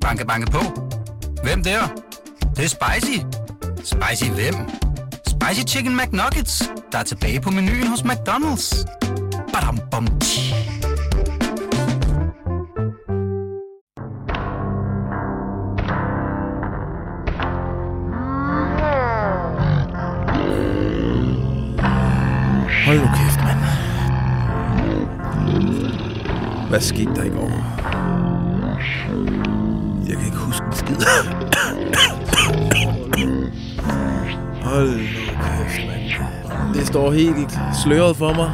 Banke, banke på. Hvem der? Det, det er spicy. Spicy hvem? Spicy Chicken McNuggets, der er tilbage på menuen hos McDonald's. Badum, bom, tji. Hold nu kæft, mand. Hvad skete der i går? Står helt sløret for mig.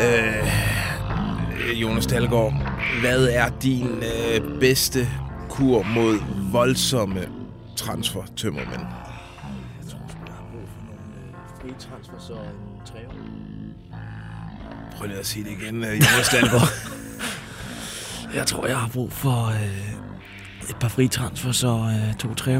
Øh, Jonas Dalgaard, hvad er din øh, bedste kur mod voldsomme transfer tømmermænd? Jeg tror jeg har brug for nogle øh, transfer, så en tre år. Prøv lige at sige det igen, øh, Jonas Dalgaard. Jeg tror, jeg har brug for øh, et par frie transfer, så øh, to tre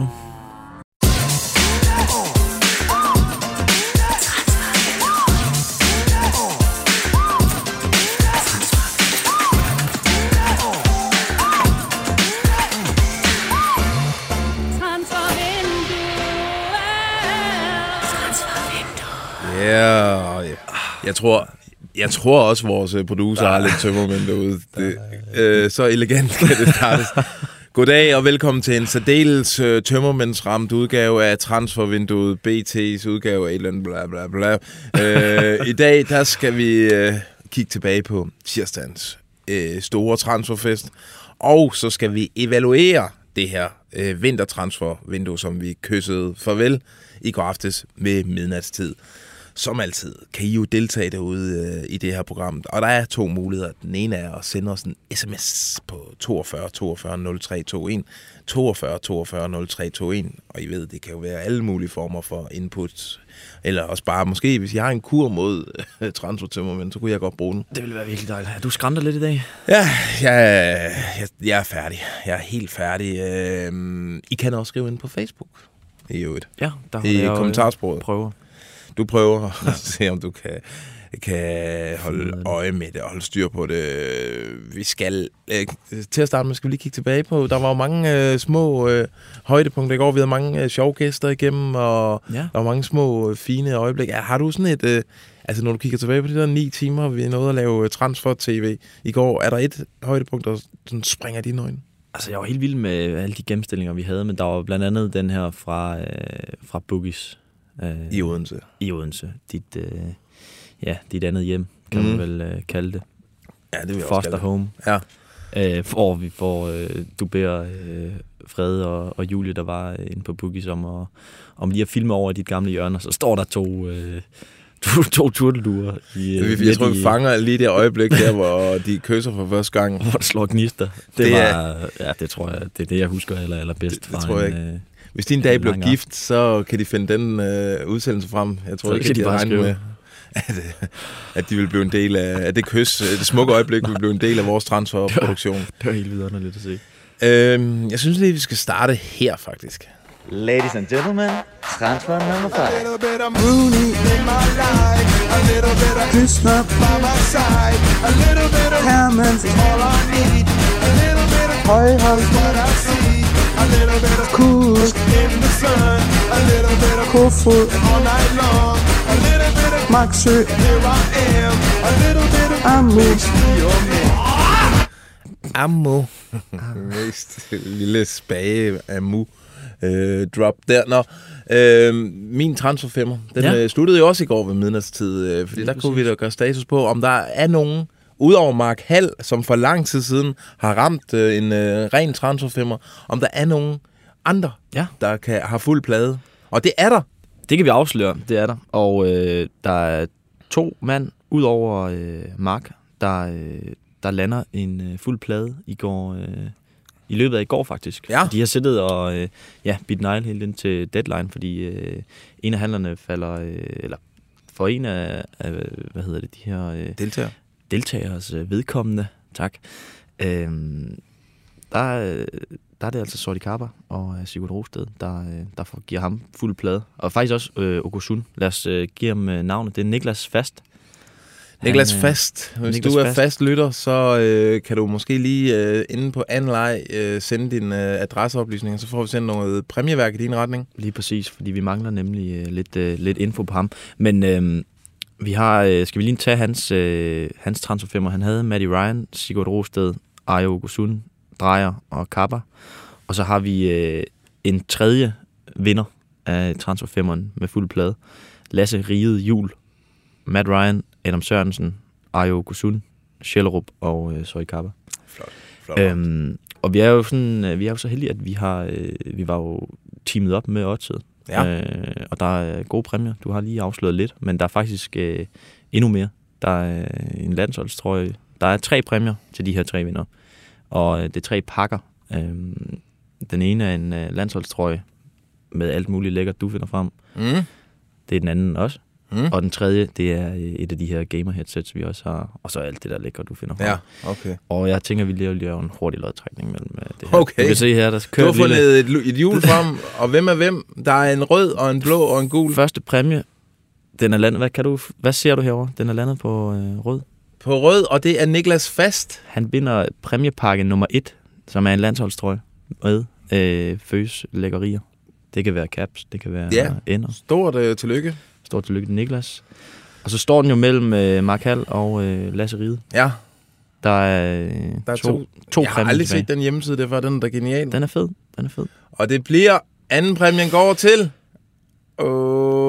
tror, jeg tror også, vores øh, producer har lidt tømmermænd derude. Det, øh, så elegant kan det startes. Goddag og velkommen til en særdeles øh, tømmermændsramt udgave af Transfervinduet, BT's udgave af et eller andet bla bla bla. Øh, I dag, der skal vi øh, kigge tilbage på tirsdagens øh, store transferfest, og så skal vi evaluere det her øh, vintertransfervindue, som vi kyssede farvel i går aftes ved midnatstid. Som altid kan I jo deltage derude øh, i det her program. Og der er to muligheder. Den ene er at sende os en sms på 42 42 0321. 42 42 0321. Og I ved, det kan jo være alle mulige former for input. Eller også bare, måske hvis jeg har en kur mod øh, transfertømmermænd, så kunne jeg godt bruge den. Det ville være virkelig dejligt. Du skrænter lidt i dag? Ja, jeg, jeg, jeg er færdig. Jeg er helt færdig. Øh, I kan også skrive ind på Facebook. I øvrigt. Ja, der I jeg øh, kommentarsporet. prøver. Du prøver at se, om du kan, kan holde øje med det og holde styr på det. Vi skal, øh, til at starte med, skal vi lige kigge tilbage på, der var jo mange øh, små øh, højdepunkter i går. Vi havde mange øh, sjove gæster igennem, og Ja. der var mange små øh, fine øjeblikke. Har du sådan et, øh, altså når du kigger tilbage på de der ni timer, vi nåede at lave øh, transfer-tv i går, er der et højdepunkt, der sådan springer dine øjne? Altså, jeg var helt vild med alle de gennemstillinger, vi havde, men der var blandt andet den her fra, øh, fra Boogies. Øh, I Odense. I Odense. Dit, øh, ja, dit andet hjem, kan mm. Man vel øh, kalde det. Ja, det vil jeg også Foster kalde det. home. Ja. Øh, hvor vi får, øh, du beder øh, Frede og, og Julie, der var øh, inde på Boogies, om, at, om lige at filme over i dit gamle hjørne, og så står der to, øh, to, to turtelduer. I, øh, Jeg, jeg tror, vi fanger lige det øjeblik der, hvor de kysser for første gang. hvor det slår gnister. Det, Det det er- var, ja, det tror jeg, det er det, jeg husker aller, allerbedst Det- det fra tror jeg en, ikke. Hvis din dag En bliver lang gift, så kan de finde den øh, udsendelse frem. Jeg tror Så ikke, kan at de de regner med, at, øh, at de vil blive en del af at det kys, øh, det smukke øjeblik, vil blive en del af vores transferproduktion. Det var helt vidunderligt at se. øhm, jeg synes lige, vi skal starte her, faktisk. Ladies and gentlemen, transfer number five. little bit of Mooney in my life, a little bit of Krishna by my side, a little bit of Hammond is all I need, a little bit of Højhold is what I see, a little bit of cool in the sun, a little bit of Kofod all night long, a little bit of Maxø, here I am, a little bit of man. Ammo. Mest lille spage Amu øh, drop der. Nå, øh, min transferfemmer, den Ja. øh, sluttede jo også i går ved midnatstid, øh, fordi der kunne vi da gøre status på, om der er nogen, udover Mark Hall, som for lang tid siden har ramt øh, en øh, ren transferfemmer, om der er nogen andre, Ja. der kan, har fuld plade. Og det er der. Det kan vi afsløre, det er der. Og øh, der er to mand, ud over øh, Mark, der, øh, der lander en øh, fuld plade i går, øh, i løbet af i går faktisk. Ja. De har siddet og øh, ja, bidt negl helt ind til deadline, fordi øh, en af handlerne falder, øh, eller for en af, af, hvad hedder det, de her øh, Deltager. Deltagers øh, vedkommende, tak, øh, der, der er det altså Sorti Kappa og øh, Sigurd Rosted, der, øh, der får, giver ham fuld plade. Og faktisk også øh, Okosun. Lad os øh, give ham øh, navnet. Det er Niklas Fast. Niklas øh, Fast, hvis Niklas du er Fast. fast lytter, så øh, kan du måske lige øh, inde på Anlej øh, sende din øh, adresseoplysninger, så får vi sendt noget præmieværk i din retning. Lige præcis, fordi vi mangler nemlig øh, lidt, øh, lidt info på ham. Men øh, vi har, øh, skal vi lige tage hans, øh, hans transferfirma. Han havde Matty Ryan, Sigurd Rosted, Ayo Gusun, Drejer og Kappa. Og så har vi øh, en tredje vinder af transferfirmaen med fuld plade. Lasse Riget Jul, Matt Ryan, Adam Sørensen, Ayo Gusun, Schellerup og øh, Zoe Kappa. Flot. Flot. Øhm, og vi er jo sådan, øh, vi er jo så heldige, at vi har, øh, vi var jo teamet op med Odset. Ja. Øh, og der er gode præmier. Du har lige afsløret lidt, men der er faktisk øh, endnu mere. Der er øh, en landsholdstrøje. Der er tre præmier til de her tre vinder. Og øh, det er tre pakker. Øh, den ene er en øh, landsholdstrøje med alt muligt lækkert, du finder frem. Mm. Det er den anden også. Mm. Og den tredje, det er øh, et af de her gamer headsets, vi også har. Og så alt det der lækker, du finder. Ja, okay. Og jeg tænker, vi laver lige en hurtig lodtrækning mellem øh, det her. Okay. Du kan se her, der Du kører har et lille... fundet et, et hjul frem, og hvem er hvem? Der er en rød og en blå og en gul. Første præmie, den er landet... Hvad, kan du, hvad ser du herover? Den er landet på øh, rød. På rød, og det er Niklas Fast. Han binder præmiepakke nummer 1, som er en landsholdstrøje med øh, føs lækkerier. Det kan være caps, det kan være Ja. ender. Stort øh, tillykke. Stort tillykke til Niklas. Og så står den jo mellem øh, Mark Hall og øh, Lasse Ride. Ja, Der er, øh, der er to, to. to Jeg har aldrig tilbage. set den hjemmeside, det var den, der er genial. Den er fed. Den er fed. Og det bliver, anden præmien går til... Åh...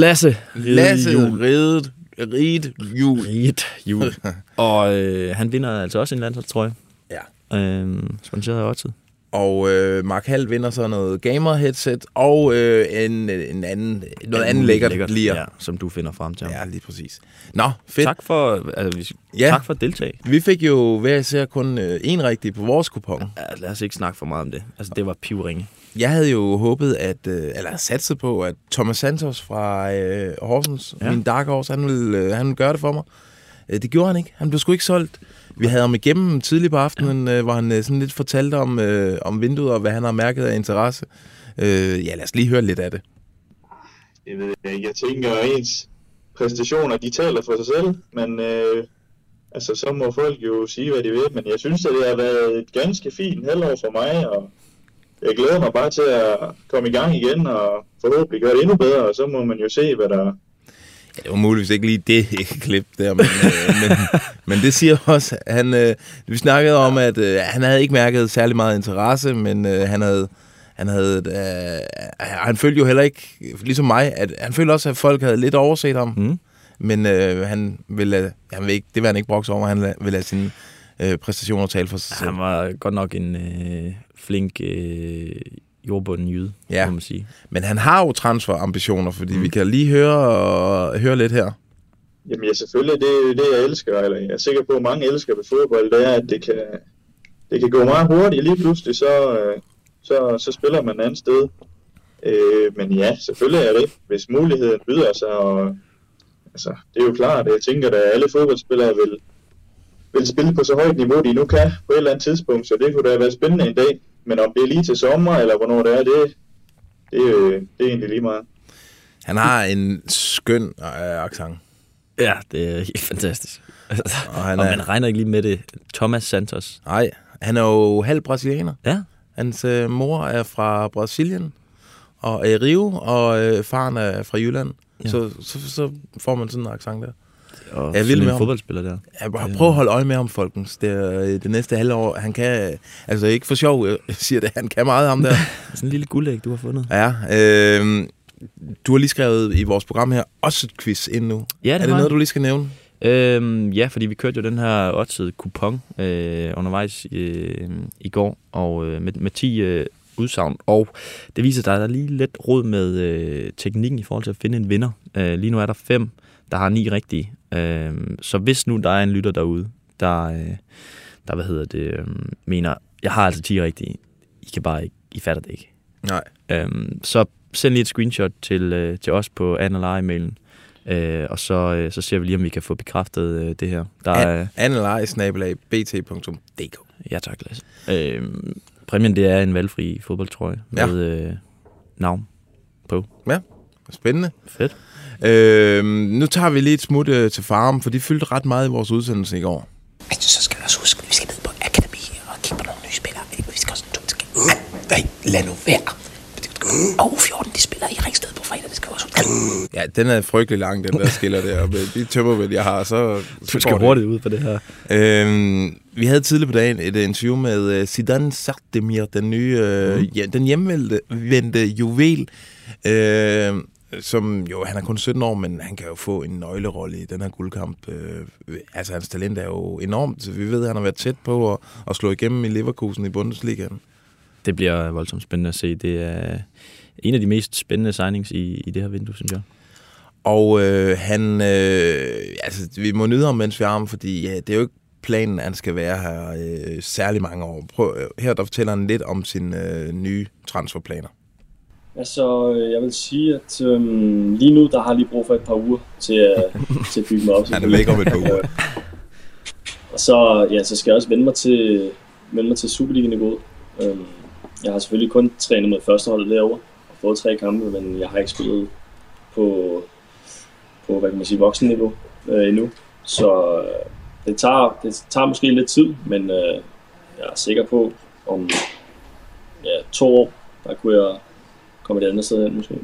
Lasse Lasse Jul. Ridet, Ridet Jul. Rigt jul. og øh, han vinder altså også en landsholdstrøje. Ja. Øh, sponsoreret af Odset. Og øh, Mark Hall vinder så noget gamer-headset og øh, en, en anden, noget andet lækkert, lækkert lige. Ja, som du finder frem til ja, lige præcis. Nå, fedt. Tak for, altså, vi, Ja. tak for at deltage. Vi fik jo hver især kun øh, en rigtig på vores kupon. Ja, lad os ikke snakke for meget om det. Altså, det var pivringe. Jeg havde jo håbet, at, øh, eller satset på, at Thomas Santos fra øh, Horsens. Ja. min Dark Horse, han ville, øh, han ville gøre det for mig. Øh, det gjorde han ikke. Han blev sgu ikke solgt. Vi havde ham igennem tidlig på aftenen, øh, hvor han øh, sådan lidt fortalte om, øh, om vinduet og hvad han har mærket af interesse. Øh, ja, lad os lige høre lidt af det. jeg ved jeg ikke. Jeg tænker, at ens præstationer, de taler for sig selv, men øh, altså, så må folk jo sige, hvad de vil. Men jeg synes, at det har været et ganske fint halvår for mig, og jeg glæder mig bare til at komme i gang igen, og forhåbentlig gøre det endnu bedre, og så må man jo se, hvad der... Ja, det var muligvis ikke lige det klip der, men, øh, men, men det siger også, han, øh, vi snakkede om, at øh, han havde ikke mærket særlig meget interesse, men øh, han havde, han havde, øh, han følte jo heller ikke, ligesom mig, at han følte også, at folk havde lidt overset ham, Mm. men øh, han ville, han vil ikke, det vil han ikke brokse over, han vil lade sine øh, præstationer tale for sig selv. Han var godt nok en øh, flink øh, jordbunden jyde, Ja. må man sige. Men han har jo transferambitioner, fordi mm. vi kan lige høre, og, høre lidt her. Jamen ja, selvfølgelig, det er det, jeg elsker, eller jeg er sikker på, at mange elsker ved fodbold, det er, at det kan, det kan gå meget hurtigt, lige pludselig, så, øh, så, så spiller man et andet sted. Øh, men ja, selvfølgelig er det, hvis muligheden byder sig, og altså, det er jo klart, at jeg tænker, at alle fodboldspillere vil, vil spille på så højt niveau, de nu kan på et eller andet tidspunkt, så det kunne da være spændende en dag. Men om det er lige til sommer, eller hvornår det er, det, det, øh, det er egentlig lige meget. Han har en skøn øh, accent. Ja, det er helt fantastisk. Og Og, han og er- man regner ikke lige med det. Thomas Santos. Nej, han er jo halv brasilianer. Ja, Hans øh, mor er fra Brasilien og er i Rio, og øh, faren er fra Jylland. Ja. Så, så, så får man sådan en accent der. Og Jeg sådan med en ham. fodboldspiller der. Ja, bare prøv at holde øje med ham, folkens. Det, øh, det næste halvår, han kan... Altså ikke for sjov, jeg siger det, han kan meget ham der. Sådan en lille guldæg, du har fundet. ja, øh, du har lige skrevet i vores program her også et quiz ind nu. Ja, det er det noget, jeg. du lige skal nævne? Øhm, ja, fordi vi kørte jo den her oddset kupon øh, undervejs øh, i går og øh, med, med 10 øh, udsagn. Og det viser sig, at der er lige lidt råd med øh, teknikken i forhold til at finde en vinder. Øh, lige nu er der fem, der har ni rigtige. Øh, så hvis nu der er en lytter derude, der, øh, der hvad hedder det, øh, mener, jeg har altså 10 rigtige. I kan bare ikke, I fatter det ikke. Nej. Øhm, så send lige et screenshot til, øh, til os på Analyze-mailen, øh, og så, øh, så ser vi lige, om vi kan få bekræftet øh, det her. Der er, Analyze-bt.dk ja tak, Lasse. Øhm, præmien, det er en valgfri fodboldtrøje Ja. med øh, navn. Spændende. Fedt. Øh, nu tager vi lige et smut øh, til farm, for de fyldte ret meget i vores udsendelse i går. Altså, så skal vi også huske, at vi skal ned på akademi og kigge på nogle nye spillere. Vi skal også du skal... Nej, lad nu være. Og U14, de spiller i Ringsted på fredag, det skal vi også huske. Ja, den er frygtelig lang, den der skiller der. Med de tømmermænd, jeg har, så... Du skal hurtigt ud på det her. Øhm, vi havde tidligere på dagen et øh, interview med uh, Zidane Sartemir, den nye, uh, ja, den hjemvendte vendte juvel, øh, som jo, han er kun 17 år, men han kan jo få en nøglerolle i den her guldkamp. Øh, altså, hans talent er jo enormt. Vi ved, at han har været tæt på at, at slå igennem i Leverkusen i Bundesligaen. Det bliver voldsomt spændende at se. Det er en af de mest spændende signings i, i det her vindue, synes jeg. Og øh, han, øh, altså, vi må nyde ham, mens vi har ham, fordi ja, det er jo ikke planen, at han skal være her øh, særlig mange år. Prøv, øh, her der fortæller han lidt om sine øh, nye transferplaner. Altså, øh, jeg vil sige, at øhm, lige nu, der har jeg lige brug for et par uger til, at, til at bygge mig op. Han er væk om et par uger. Og så, ja, så skal jeg også vende mig til, vende mig til Superliga-niveauet. Øhm, jeg har selvfølgelig kun trænet med førsteholdet derovre og fået tre kampe, men jeg har ikke spillet på, på hvad kan man sige, voksenniveau øh, endnu. Så øh, det, tager, det tager måske lidt tid, men øh, jeg er sikker på, om ja, to år, der kunne jeg komme et andet sted hen måske.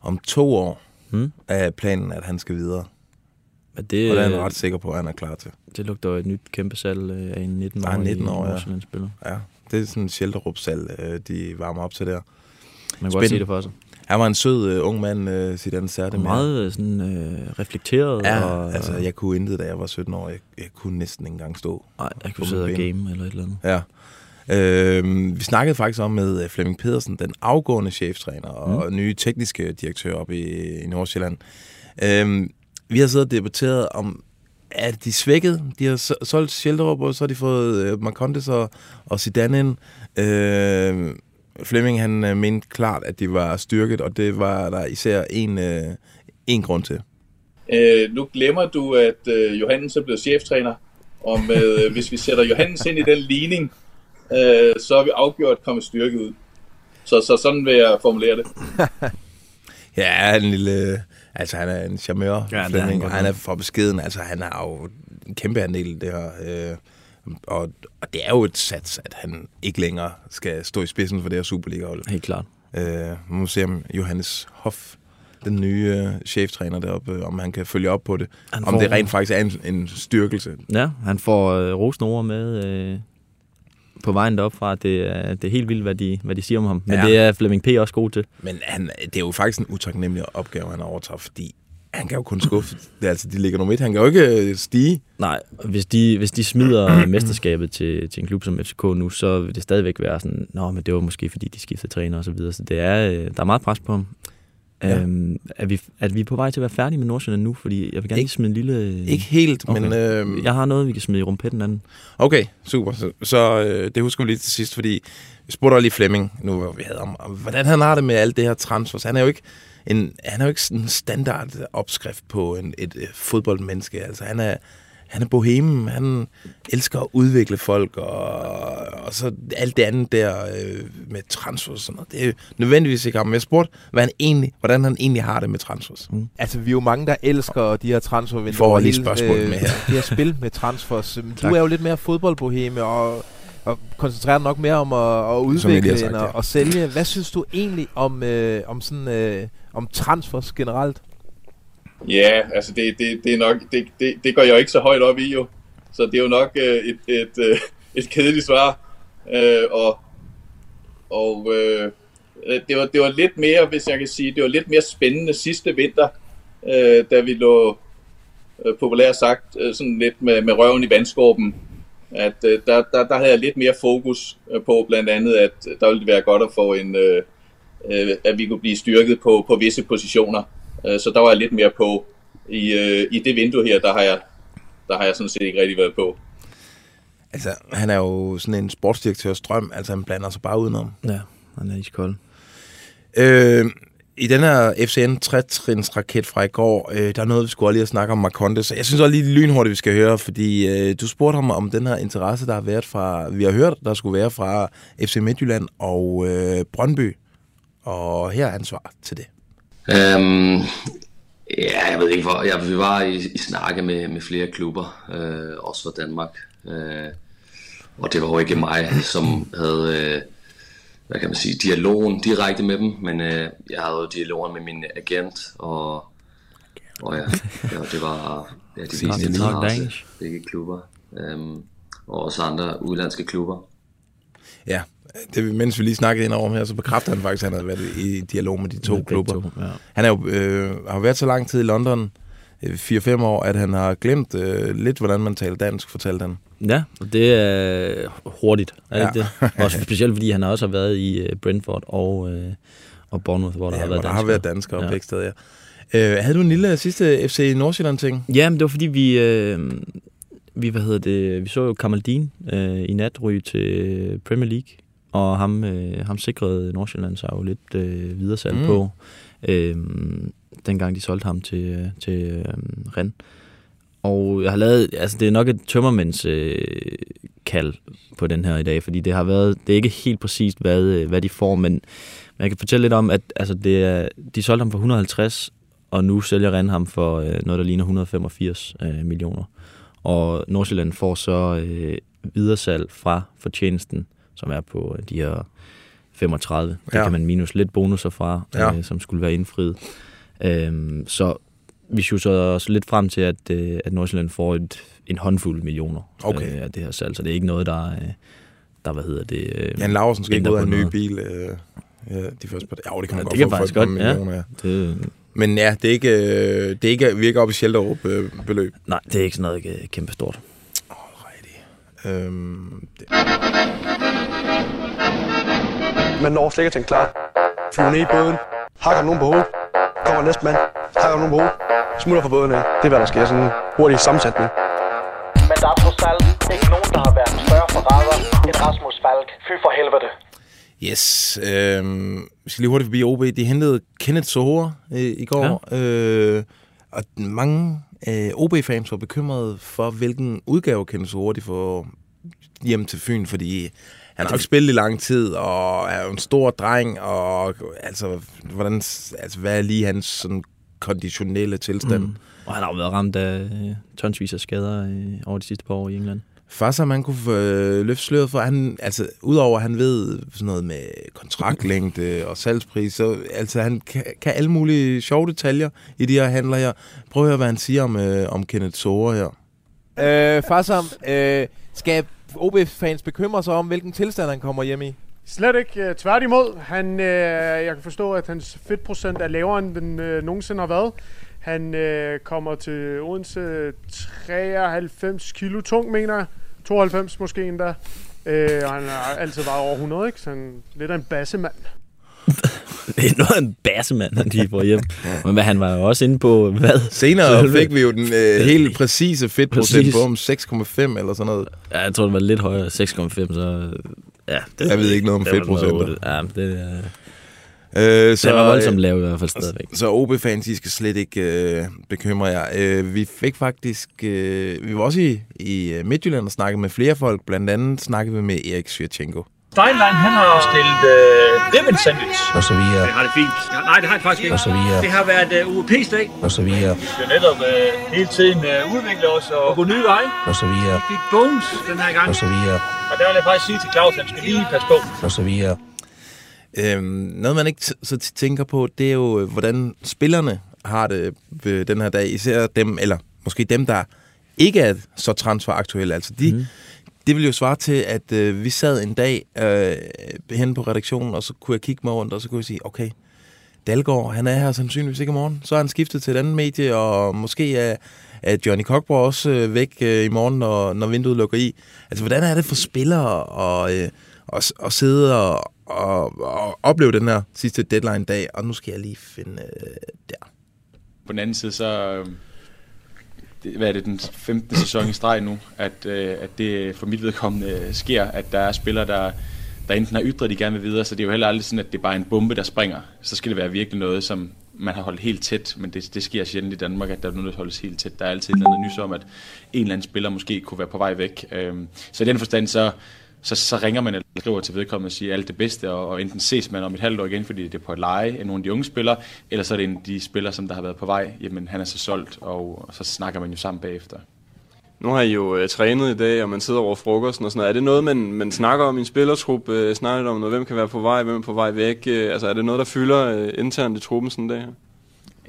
Om to år Hmm? er planen, at han skal videre. Men det, Og det er han ret sikker på, at han er klar til. det lugter jo et nyt kæmpe salg øh, af en 19 Ah, år 19 år, ja. spiller. Ja, det er sådan en shelterrup-salg, øh, de varmer op til der. Man kan godt se Spændende. det for sig. Han var en sød uh, ung mand, uh, Zidane Sartemir. Meget øh, sådan, øh, reflekteret. Ja, og, altså jeg kunne intet, da jeg var 17 år. Jeg, jeg kunne næsten ikke engang stå. Nej, jeg kunne sidde og game eller et eller andet. Ja. Øh, vi snakkede faktisk om med øh, Flemming Pedersen, den afgående cheftræner og mm. nye tekniske direktør op i, i Nordsjælland. Øh, vi har siddet og debatteret om, er de svækket? De har så- solgt Schelderup, og så har de fået øh, Marcondes og, og Zidane ind. Øh, Flemming han øh, mente klart, at de var styrket, og det var der især en, øh, en grund til. Øh, nu glemmer du, at øh, Johannes er blevet cheftræner, og med, øh, hvis vi sætter Johannes ind i den ligning, øh, så er vi afgjort kommet styrket ud. Så, så sådan vil jeg formulere det. Ja, en lille... Altså, han er en charmeur, Ja, det er han han er for beskeden. Altså, han er jo en kæmpe andel det her. Øh, og, og det er jo et sats, at han ikke længere skal stå i spidsen for det her Superliga-hold. Helt klart. Øh, man må se, om Johannes Hoff, den nye øh, cheftræner deroppe, øh, om han kan følge op på det. Han Om får- det rent faktisk er en, en styrkelse. Ja, han får øh, rosende ord med øh, på vejen derop fra. Det er, det er helt vildt, hvad de, hvad de siger om ham. Men Ja. det er Flemming P. også god til. Men han, det er jo faktisk en utaknemmelig opgave, han overtager, fordi han kan jo kun skuffe. Det er altså, de ligger nummer et. Han kan jo ikke øh, stige. Nej, hvis de, hvis de smider mesterskabet til, til en klub som FCK nu, så vil det stadigvæk være sådan, nå, men det var måske fordi, de skiftede træner og så videre. Så det er, øh, der er meget pres på ham. Ja. Øhm, er, vi, er vi på vej til at være færdige med Nordsjælland nu? Fordi jeg vil gerne Ikke- smide en lille... Ikke helt, Okay. men... Øh, Jeg har noget, vi kan smide i rumpetten anden. Okay, super. Så, så øh, det husker vi lige til sidst, fordi jeg spurgte lige Flemming, nu hvor vi havde om, om, hvordan han har det med alt det her transfers. Han er jo ikke en, han er jo ikke sådan en standard opskrift på en, et, et fodboldmenneske. Altså, han er, han er bohemen, han elsker at udvikle folk, og, og så alt det andet der øh, med transfers og sådan noget. Det er nødvendigvis ikke ham. Men jeg spurgte, hvad han egentlig, hvordan han egentlig har det med transfers. Mm. Altså, vi er jo mange, der elsker de her transfervinduer. Vi får lige spørgsmål med her. Det her spil med transfers. Du Tak. er jo lidt mere fodboldboheme og, og koncentrerer nok mere om at, at udvikle sagt, end at, ja. at sælge. Hvad synes du egentlig om, øh, om, sådan, øh, om transfers generelt? Ja, altså det, det, det er nok, det, det, det går jeg jo ikke så højt op i jo. Så det er jo nok øh, et, et, øh, et kedeligt svar. Øh, og og øh, det, var, det var lidt mere, hvis jeg kan sige, det var lidt mere spændende sidste vinter, øh, da vi lå øh, populært sagt øh, sådan lidt med, med røven i vandskorben. At øh, der, der, der havde jeg lidt mere fokus øh, på blandt andet, at øh, der ville det være godt at få en, øh, øh, at vi kunne blive styrket på, på visse positioner. Øh, så der var jeg lidt mere på. I, øh, I det vindue her, der har, jeg, der har jeg sådan set ikke rigtig været på. Altså, han er jo sådan en sportsdirektørs drøm. Altså, han blander sig bare udenom. Ja, han er iskold. Øh, I den her FCN 3-trins raket fra i går, øh, der er noget, vi skulle lige at snakke om Marconde. Så jeg synes også lige lynhurtigt, vi skal høre, fordi øh, du spurgte ham om den her interesse, der har været fra, vi har hørt, der skulle være fra FC Midtjylland og øh, Brøndby. Og her er ansvar til det. Øhm, Ja, jeg ved ikke hvor. Ja, vi var i, i snakke med, med flere klubber, øh, også fra Danmark. Øh, og det var jo ikke mig, som havde, øh, hvad kan man sige, dialogen direkte med dem, men øh, jeg havde jo dialogen med min agent, og, og ja, ja, det var, ja, de viste interesse, begge klubber, øh, og også andre udlandske klubber. Ja, det, mens vi lige snakkede ind over her, så bekræfter han faktisk, at han havde været i dialog med de to Med klubber. to, ja. Han er jo, øh, har jo været så lang tid i London, øh, 4-5 år, at han har glemt øh, lidt, hvordan man taler dansk, fortalte han. Ja, og det er hurtigt, er det Ja. det? Også specielt fordi han også har været i øh, Brentford og, øh, og Bournemouth, hvor der Ja, har været der danskere. har været danskere ja. begge steder, ja. Øh, havde du en lille sidste FC Nordsjælland-ting? Ja, men det var fordi, vi, øh, vi, hvad hedder det, vi så jo Kamaldin øh, i nat ryge til Premier League, og ham, øh, ham sikrede Nordsjælland sig jo lidt øh, videre salg Mm. på, øh, dengang de solgte ham til, øh, til øh, Rennes. Og jeg har lavet, altså det er nok et tømmermænds øh, kald på den her i dag, fordi det har været, det er ikke helt præcist, hvad, øh, hvad de får, men, men jeg kan fortælle lidt om, at altså det er, de solgte ham for 150, og nu sælger Rennes ham for øh, noget, der ligner 185 øh, millioner. Og Nordsjælland får så øh, videresalg fra fortjenesten, som er på øh, de her 35. Det Ja. kan man minus lidt bonusser fra, Ja. øh, som skulle være indfriet. Øhm, så vi synes også lidt frem til, at, øh, at Nordsjælland får et, en håndfuld millioner Okay. øh, af det her salg. Så det er ikke noget, der, øh, der hvad hedder det... Øh, Jan Laursen skal ikke ud af en ny bil. Øh, de første par Ja, det kan man Ja, godt det kan få for et godt, ja. millioner, ja. Det, Men ja, det er ikke, øh, det er ikke, vi er ikke oppe i Sjælderup øh, beløb. nej, det er ikke sådan noget ikke, kæmpe stort. Øhm, det, Man når slet ikke til en klar. Flyver ned i båden, hakker nogen på hovedet, kommer næste mand, hakker nogen på hovedet, smutter fra båden af. Det er, hvad der sker. Sådan en hurtig sammensætning. Men der er trods alt ikke nogen, der har været større forræder end Rasmus Falk. Fy for helvede. Yes. Øhm, vi skal lige hurtigt forbi OB. De hentede Kenneth Sohora øh, i går. Ja. Øh, og mange øh, OB-fans var bekymrede for, hvilken udgave Kenneth Sohora de får hjem til Fyn, fordi han har jo ikke spillet i lang tid, og er jo en stor dreng, og altså, hvordan, altså hvad er lige hans sådan, konditionelle tilstand? Mm. Og han har jo været ramt af øh, tonsvis af skader øh, over de sidste par år i England. Først om han kunne få, øh, løfte sløret for, han, altså udover at han ved sådan noget med kontraktlængde og salgspris, så altså han kan, kan alle mulige sjove detaljer i de her handler her. Prøv at høre, hvad han siger om, øh, om Kenneth Sore her. Øh, Farsam, øh, skal OB-fans bekymrer sig om, hvilken tilstand han kommer hjem i? Slet ikke. Øh, tværtimod. Han, øh, jeg kan forstå, at hans fedtprocent er lavere, end den øh, nogensinde har været. Han øh, kommer til Odense 93 kilo tung, mener jeg. 92 måske endda. Øh, og han har altid været over 100, ikke? Så han lidt af en bassemand. Det er noget af en bassemand, han lige får hjem. Men hvad, han var jo også inde på, hvad? Senere Selve- fik vi jo den øh, helt præcise fedtprocent på om 6,5 eller sådan noget. Ja, jeg tror, det var lidt højere. 6,5, så... Ja, det, Jeg ved ikke noget om fedtprocenter. Ja, det, øh, Øh, så, den var voldsomt lav i hvert fald stadigvæk. Så OB-fans, I skal slet ikke øh, bekymre jer. Øh, vi fik faktisk... Øh, vi var også i, i øh, Midtjylland og snakkede med flere folk. Blandt andet snakkede vi med Erik Svirchenko. Steinlein, han har stillet øh, ribbon sandwich. Og så videre. Det har det fint. Ja, nej, det har det faktisk ikke. Og så videre. Det har været øh, UEP-sdag. Og så videre. Vi skal netop øh, hele tiden øh, udvikle os og gå nye veje. Og så videre. Vi fik bones den her gang. Og så videre. Og der vil jeg faktisk sige til Claus, at han skal lige passe på. Og så videre. Øhm, noget, man ikke t- så tit tænker på, det er jo, øh, hvordan spillerne har det ved den her dag. Især dem, eller måske dem, der ikke er så transferaktuelle. Altså, de, mm. Det vil jo svare til, at øh, vi sad en dag øh, hen på redaktionen, og så kunne jeg kigge mig rundt, og så kunne jeg sige, okay, Dalgaard, han er her sandsynligvis ikke i morgen. Så er han skiftet til et andet medie, og måske er, er Johnny Cockborg også øh, væk øh, i morgen, når, når vinduet lukker i. Altså, hvordan er det for spillere at, øh, at, at sidde og, og, og opleve den her sidste deadline-dag, og nu skal jeg lige finde øh, der. På den anden side, så øh, hvad er det, den 15. sæson i streg nu, at, øh, at det for mit vedkommende sker, at der er spillere, der, der enten har ytret, de gerne vil videre, så det er jo heller aldrig sådan, at det er bare en bombe, der springer. Så skal det være virkelig noget, som man har holdt helt tæt, men det, det sker sjældent i Danmark, at der er noget, der holdes helt tæt. Der er altid et eller andet nys om, at en eller anden spiller måske kunne være på vej væk. Øh, så i den forstand, så, så, så ringer man eller skriver til vedkommende og siger alt det bedste, og, og enten ses man om et halvt år igen, fordi det er på et leje af nogle af de unge spillere, eller så er det en af de spillere, som der har været på vej, jamen han er så solgt, og, og så snakker man jo sammen bagefter. Nu har I jo øh, trænet i dag, og man sidder over frokosten og sådan noget. Er det noget, man, man snakker om i en spillertrup? Øh, snakker om noget, hvem kan være på vej, hvem er på vej væk? Øh, altså er det noget, der fylder øh, internt i truppen sådan en dag her?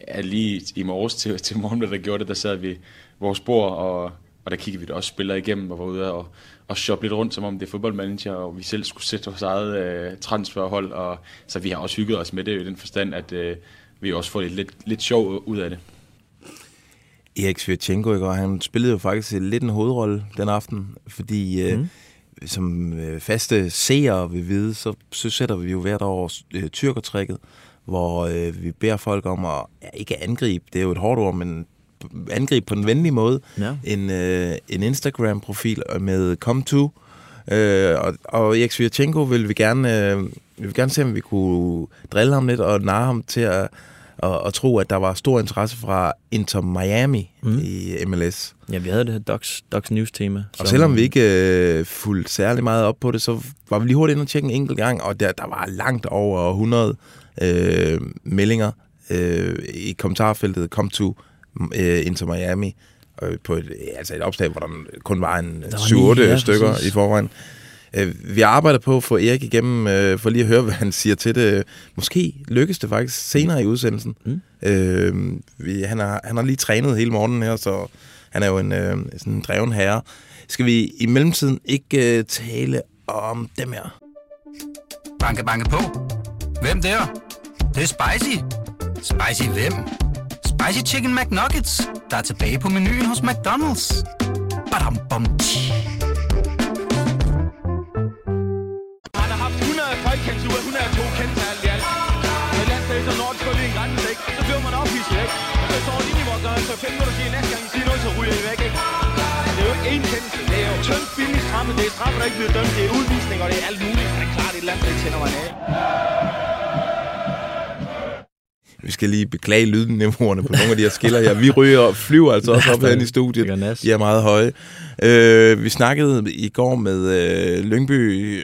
Ja, lige i morges til, til morgen, da der gjorde det, der sad vi vores bord, og, og der kiggede vi da også spillere igennem, og var ude og, og shoppe lidt rundt, som om det er fodboldmanager, og vi selv skulle sætte vores eget øh, transferhold, og så vi har også hygget os med det i den forstand, at øh, vi også får lidt, lidt, lidt sjov ud af det. Erik Svirchenko, ikke? og han spillede jo faktisk lidt en hovedrolle den aften, fordi mm. øh, som øh, faste seere vil vide, så, så sætter vi jo hvert år øh, tyrkertrækket, hvor øh, vi beder folk om at ja, ikke angribe, det er jo et hårdt ord, men angribe på den venlige måde, Ja. en, øh, en Instagram-profil med come to, øh, og, og Erik Svirchenko vil vi gerne, øh, vi vil gerne se, om vi kunne drille ham lidt og narre ham til at, at, at tro, at der var stor interesse fra Inter Miami mm. i MLS. Ja, vi havde det her Docs, Docs News-tema. Og selvom vi ikke øh, fulgte særlig meget op på det, så var vi lige hurtigt inde og tjekke en enkelt gang, og der, der var langt over 100 øh, meldinger øh, i kommentarfeltet kom to øh, Inter Miami, øh, på et, altså et opslag, hvor der kun var en var 7-8 ni, ja, stykker præcis. i forvejen. Øh, vi arbejder på at få Erik igennem, øh, for lige at høre, hvad han siger til det. Måske lykkes det faktisk senere i udsendelsen. Mm. Øh, vi, han, har, han har lige trænet hele morgenen her, så han er jo en, øh, sådan en dreven herre. Skal vi i mellemtiden ikke øh, tale om dem her? Banke, banke på. Hvem der? Det, det er spicy. Spicy hvem? Spicy Chicken McNuggets, der er tilbage på menuen hos McDonald's. Badum, bom, tji. Han har haft 100 folkekendsuger, 102 kendte alt i alt. Med landstedet som og lige en grænse, ikke? Så bliver man ophidset, ikke? Så står i vores gør, så fem minutter siger, næste gang siger noget, så ryger I væk, ikke? Det er jo ikke én kendelse. Det er jo billigt. Det er straffe, der ikke bliver dømt. Det er udvisning, og det er alt muligt. Det er klart, et land, der tænder mig af. Vi skal lige beklage lydniveauerne på nogle af de her skiller her. Vi ryger og flyver altså også op herinde i studiet. De er meget høje. Øh, vi snakkede i går med øh, Lyngby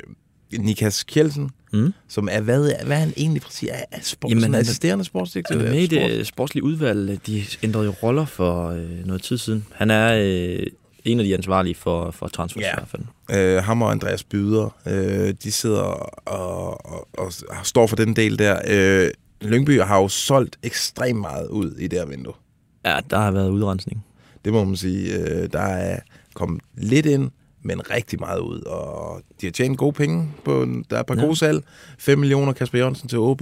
Nikas Kjeldsen, mm. som er, hvad, hvad er han egentlig præcis? Er, er sport, Jamen, han er- assisterende sportsdirektør? Han er med i det sportslige udvalg. De ændrede roller for øh, noget tid siden. Han er øh, en af de ansvarlige for, for transfer Ja. i hvert fald. Øh, ham og Andreas Byder, øh, de sidder og, og, og, og står for den del der. Øh, Lyngby har jo solgt ekstremt meget ud i det her vindue. Ja, der har været udrensning. Det må man sige. Øh, der er kommet lidt ind, men rigtig meget ud. Og de har tjent gode penge. På, der er et par ja. gode salg. 5 millioner Kasper Jørgensen til OB.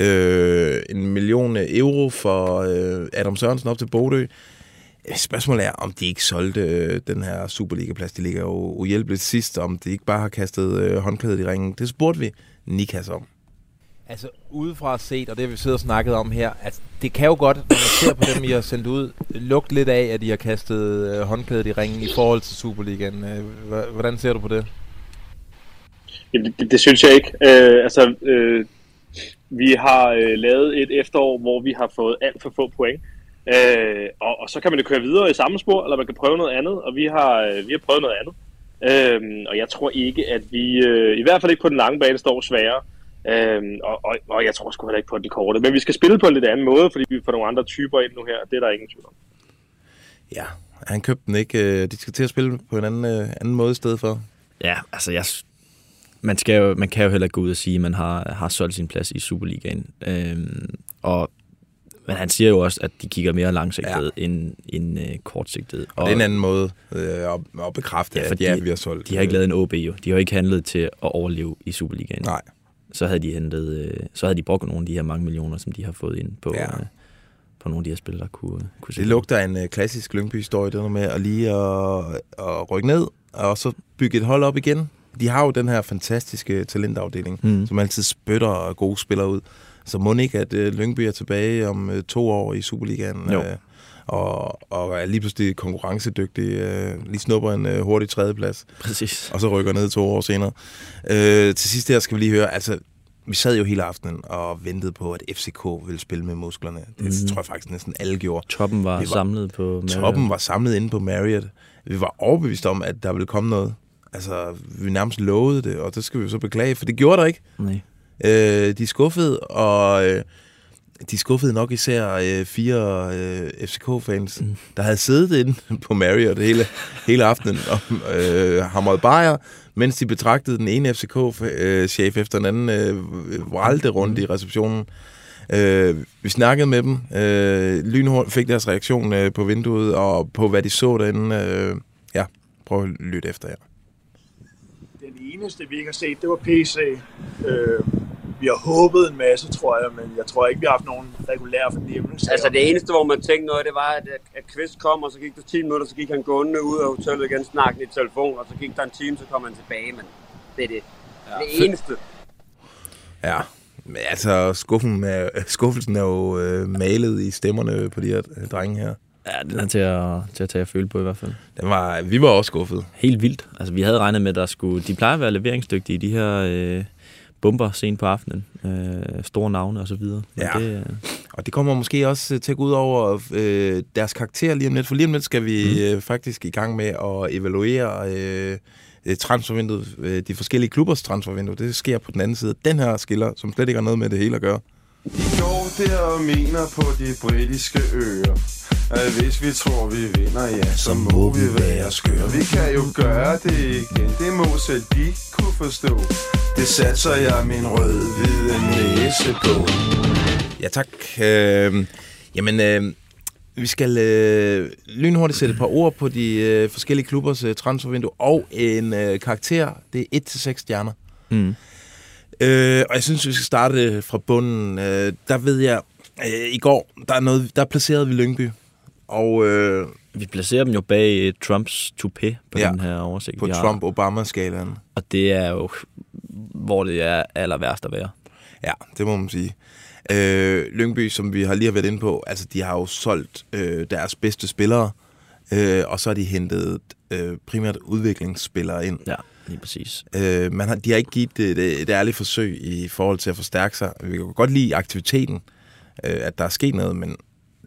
Øh, en million euro for øh, Adam Sørensen op til Bodø. Spørgsmålet er, om de ikke solgte øh, den her Superliga-plads. De ligger jo uhjælpeligt sidst, om de ikke bare har kastet øh, håndklædet i ringen. Det spurgte vi Nikas om. Altså, udefra set, og det vi sidder og snakket om her, altså, det kan jo godt, når man ser på dem, I har sendt ud, lugte lidt af, at I har kastet øh, håndklædet i ringen i forhold til Superligaen. Øh, hvordan ser du på det? Jamen, det, det synes jeg ikke. Øh, altså, øh, vi har øh, lavet et efterår, hvor vi har fået alt for få point. Øh, og, og så kan man jo køre videre i samme spor, eller man kan prøve noget andet, og vi har, øh, vi har prøvet noget andet. Øh, og jeg tror ikke, at vi, øh, i hvert fald ikke på den lange bane, står sværere. Øh, og, og, og jeg tror sgu heller ikke på den korte. Men vi skal spille på en lidt anden måde, fordi vi får nogle andre typer ind nu her. Det er der ingen tvivl om. Ja, han købte den ikke. Øh, De skal til at spille på en anden, øh, anden måde i stedet for. Ja, altså jeg, man, skal jo, man kan jo heller ikke gå ud og sige, at man har, har solgt sin plads i Superligaen. Øhm, og, men han siger jo også, at de kigger mere langsigtet ja. end, end øh, kortsigtet. Og det er en anden måde øh, at, at bekræfte, ja, at ja, vi har solgt. De har ikke lavet en OB jo. De har jo ikke handlet til at overleve i Superligaen. Nej. Så havde de hentet, øh, så havde de brugt nogle af de her mange millioner, som de har fået ind på, Ja. øh, på nogle af de her spil, der kunne, kunne Det lugter en øh, klassisk Lyngby-historie, det der med at lige at, at rykke ned, og så bygge et hold op igen. De har jo den her fantastiske talentafdeling, mm. som altid spytter gode spillere ud. Så må ikke, at øh, Lyngby er tilbage om øh, to år i Superligaen, Jo. øh, og, og er lige pludselig konkurrencedygtig, øh, lige snupper en øh, hurtig tredjeplads. Præcis. Og så rykker ned to år senere. Øh, til sidst her skal vi lige høre, altså, vi sad jo hele aftenen og ventede på, at FCK ville spille med musklerne. Det mm. tror jeg faktisk næsten alle gjorde. Toppen var, Vi samlet på Marriott. Toppen var samlet inde på Marriott. Vi var overbevist om, at der ville komme noget. Altså, vi nærmest lovede det, og det skal vi jo så beklage, for det gjorde der ikke. Nej. Øh, de er skuffede, og øh, de skuffede nok især øh, fire øh, FCK-fans, mm. der havde siddet inde på Marriott hele, hele aftenen og øh, hamret bajer, mens de betragtede den ene FCK-chef efter den anden øh, vralde rundt i receptionen. Øh, vi snakkede med dem. Øh, lynhurtigt fik deres reaktion øh, på vinduet og på, hvad de så derinde. Øh, ja, prøv at lytte efter her. Den eneste, vi ikke har set, det var PC. Øh, vi har håbet en masse, tror jeg, men jeg tror ikke, vi har haft nogen regulær fornemmelse. Altså det eneste, hvor man tænkte noget, det var, at, at Kvist kom, og så gik der 10 minutter, så gik han gående ud af hotellet igen, snakkende i telefon, og så gik der en time, så kom han tilbage, men det er det. Ja. Det eneste. Ja, men altså skuffen er, skuffelsen er jo øh, malet i stemmerne på de her øh, drenge her. Ja, den er til at, til at tage at føle på i hvert fald. Den var, vi var også skuffet. Helt vildt. Altså, vi havde regnet med, at der skulle, de plejer at være leveringsdygtige, de her øh, bomber sent på aftenen. Øh, store navne og så videre. Men Ja. Det, øh, Og det kommer måske også øh, til at gå ud over øh, deres karakter lige om lidt, for lige om lidt skal vi mm. øh, faktisk i gang med at evaluere øh, øh, transfervinduet, øh, de forskellige klubbers transfervindue. Det sker på den anden side. Den her skiller, som slet ikke har noget med det hele at gøre. Går der og mener på de britiske øer at hvis vi tror, vi vinder, ja, så må vi være skøre. Vi kan jo gøre det igen, det må selv de kunne forstå. Det satser jeg min rød-hvide næse på. Ja, tak. Øh, jamen, øh, vi skal øh, lynhurtigt sætte et par ord på de øh, forskellige klubbers øh, transfervindue, og en øh, karakter, det er 1-6 stjerner. Mm. Øh, og jeg synes, vi skal starte fra bunden. Øh, der ved jeg, øh, i går, der, er noget, der placerede vi Lyngby. Og, øh, vi placerer dem jo bag øh, Trumps toupé på Ja, den her oversigt. på. Trump-Obama-skalaen. Og det er jo, hvor det er aller værst at være. Ja, det må man sige. Øh, Lyngby, som vi har lige har været inde på, altså de har jo solgt øh, deres bedste spillere, øh, og så har de hentet øh, primært udviklingsspillere ind. Ja, lige præcis. Øh, man har, de har ikke givet et, et ærligt forsøg i forhold til at forstærke sig. Vi kan godt lide aktiviteten, øh, at der er sket noget, men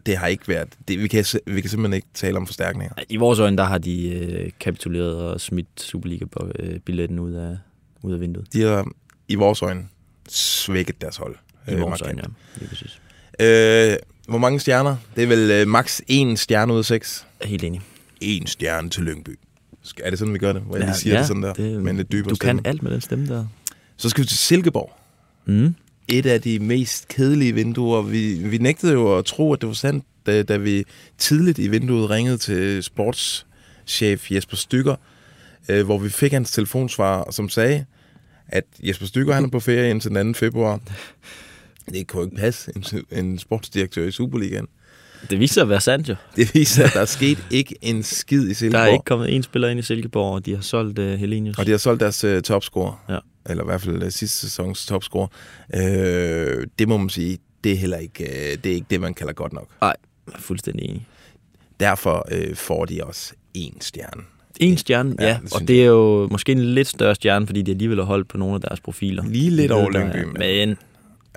det har ikke været... Det, vi, kan, vi kan simpelthen ikke tale om forstærkninger. I vores øjne, der har de øh, kapituleret og smidt Superliga-billetten ud af, ud af vinduet. De har i vores øjne svækket deres hold. I øh, vores øjne, ja. Lige præcis. Øh, hvor mange stjerner? Det er vel øh, maks én stjerne ud af seks? Helt enig. En stjerne til Lyngby. Skal- Er det sådan, vi gør det? Hvor jeg lige siger ja, det sådan der, det- med en lidt dybere du kan stemme? alt med den stemme der. Så skal vi til Silkeborg. Mm. Et af de mest kedelige vinduer. Vi, vi nægtede jo at tro, at det var sandt, da, da vi tidligt i vinduet ringede til sportschef Jesper Stykker, øh, hvor vi fik hans telefonsvar, som sagde, at Jesper Stykker han er på ferie indtil den 2. februar. Det kunne ikke passe, en, en sportsdirektør i Superligaen. Det viser at være sandt jo. Det viser, at der er sket ikke en skid i Der Silkeborg. er ikke kommet en spiller ind i Silkeborg, og de har solgt uh, Helenius. Og de har solgt deres uh, topscorer. Ja. Eller i hvert fald uh, sidste sæsons topscorer. Uh, det må man sige, det er heller ikke, uh, det, er ikke det, man kalder godt nok. Nej, fuldstændig enig. Derfor uh, får de også en stjerne. En stjerne, ja, Ja, det og det er jo måske en lidt større stjerne, fordi de alligevel har holdt på nogle af deres profiler. Lige lidt over der Lyngby, Men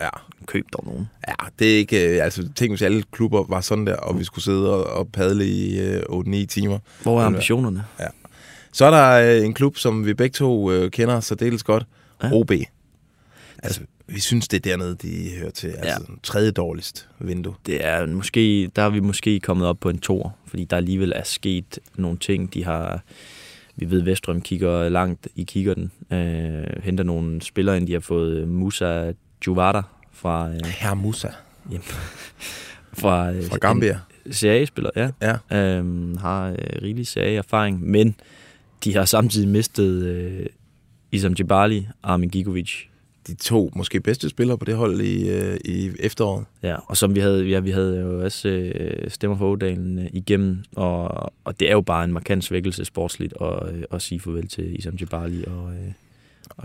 Ja. køb dog nogen. Ja, det er ikke... Uh, altså, tænk, hvis alle klubber var sådan der, og vi skulle sidde og, og padle i uh, 8-9 timer. Hvor er Eller- ambitionerne? Ja. Så er der uh, en klub, som vi begge to uh, kender særdeles godt. Ja. OB. Altså, vi synes, det er dernede, de hører til. Altså, ja. tredje dårligst vindue. Det er måske, der er vi måske kommet op på en tor, fordi der alligevel er sket nogle ting. De har, vi ved, Vestrøm kigger langt i kikkerten, øh, henter nogle spillere ind. De har fået Musa Juvada fra... Øh, Herr Musa. Jamen, fra, øh, Fra Gambia. en CA-spiller, ja. ja. Øhm, har øh, rigelig CA-erfaring, men de har samtidig mistet øh, Isam Djibali og Armin Gigovic. De to måske bedste spillere på det hold i, øh, i efteråret. Ja, og som vi havde, ja, vi havde jo også øh, stemmer for Ådalen øh, igennem, og, og det er jo bare en markant svækkelse sportsligt at, øh, at sige farvel til Isam Djibali og, øh,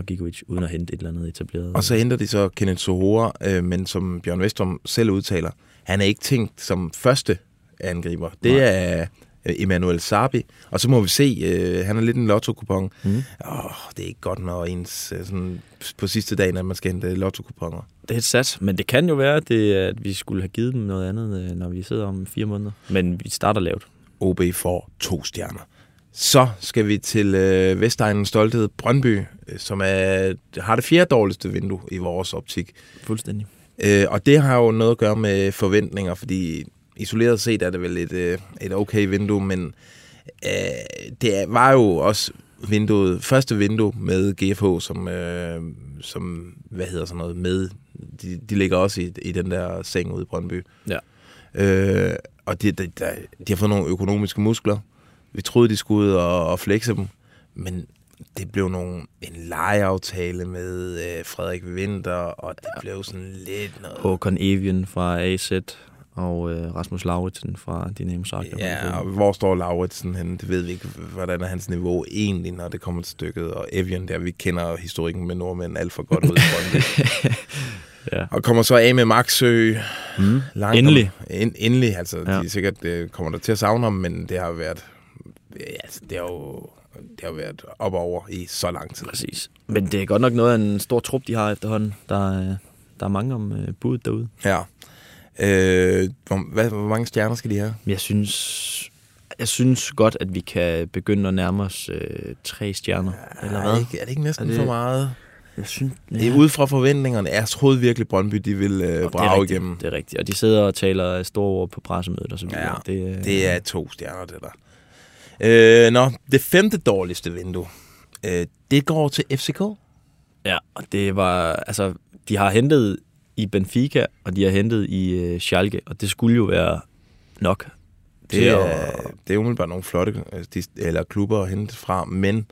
og Gigovic, uden at hente et eller andet etableret. Og så henter de så Kenneth Sohora, øh, men som Bjørn Vestrom selv udtaler, han er ikke tænkt som første angriber. Det Nej. er øh, Emmanuel Sabi. Og så må vi se, øh, han er lidt en lotto-kupon. Mm. Åh, det er ikke godt, når ens øh, sådan, på sidste dagen, at man skal hente lotto-kuponer. Det er et sats, men det kan jo være, at, det, at vi skulle have givet dem noget andet, øh, når vi sidder om fire måneder. Men vi starter lavt. OB får to stjerner. Så skal vi til øh, Vestegnens stolthed Brøndby, øh, som er, har det fjerde dårligste vindue i vores optik. Fuldstændig. Øh, og det har jo noget at gøre med forventninger, fordi isoleret set er det vel et, øh, et okay vindue, men øh, det var jo også vinduet, første vindue med GFH, som, øh, som hvad hedder sådan noget, med, de, de ligger også i, i den der seng ude i Brøndby. Ja. Øh, og de, de, de, de har fået nogle økonomiske muskler. Vi troede, de skulle ud og, og flexe dem, men det blev nogle, en lejeaftale med øh, Frederik Winter, og det blev sådan lidt noget... Håkon Evian fra AZ og øh, Rasmus Lauritsen fra Dynamo Zagreb. Ja, og hvor står Lauritsen henne? Det ved vi ikke, hvordan er hans niveau egentlig, når det kommer til stykket. Og Evian, der vi kender historikken med nordmænd alt for godt ud i ja. Og kommer så af med Maxø. Mm. Langt Endelig. Om, end, endelig, altså. Ja. Ja. De er sikkert øh, kommer der til at savne ham, men det har været... Ja, altså, det har jo det har været op over i så lang tid. Præcis. Men det er godt nok noget af en stor trup, de har efterhånden. Der, er- der er mange om øh, budet derude. Ja. Øh, hvor, hvad, hvor mange stjerner skal de have? Jeg synes, jeg synes godt, at vi kan begynde at nærme os øh, tre stjerner. Ja, eller Er hvad? det ikke, er det ikke næsten Er det... det- for meget? Jeg synes, Det er ud fra forventningerne. Jeg troede virkelig, Brøndby de ville øh, det er brage rigtigt, igennem. Det er rigtigt. Og de sidder og taler store ord på pressemødet og så videre. Ja, det, øh, det er to stjerner, det der. Øh, nå, det femte dårligste vindue, øh, det går til FCK. Ja, og det var, altså, de har hentet i Benfica, og de har hentet i øh, Schalke, og det skulle jo være nok. Det at- er, det er umiddelbart nogle flotte øh, de, eller klubber at hente fra, men det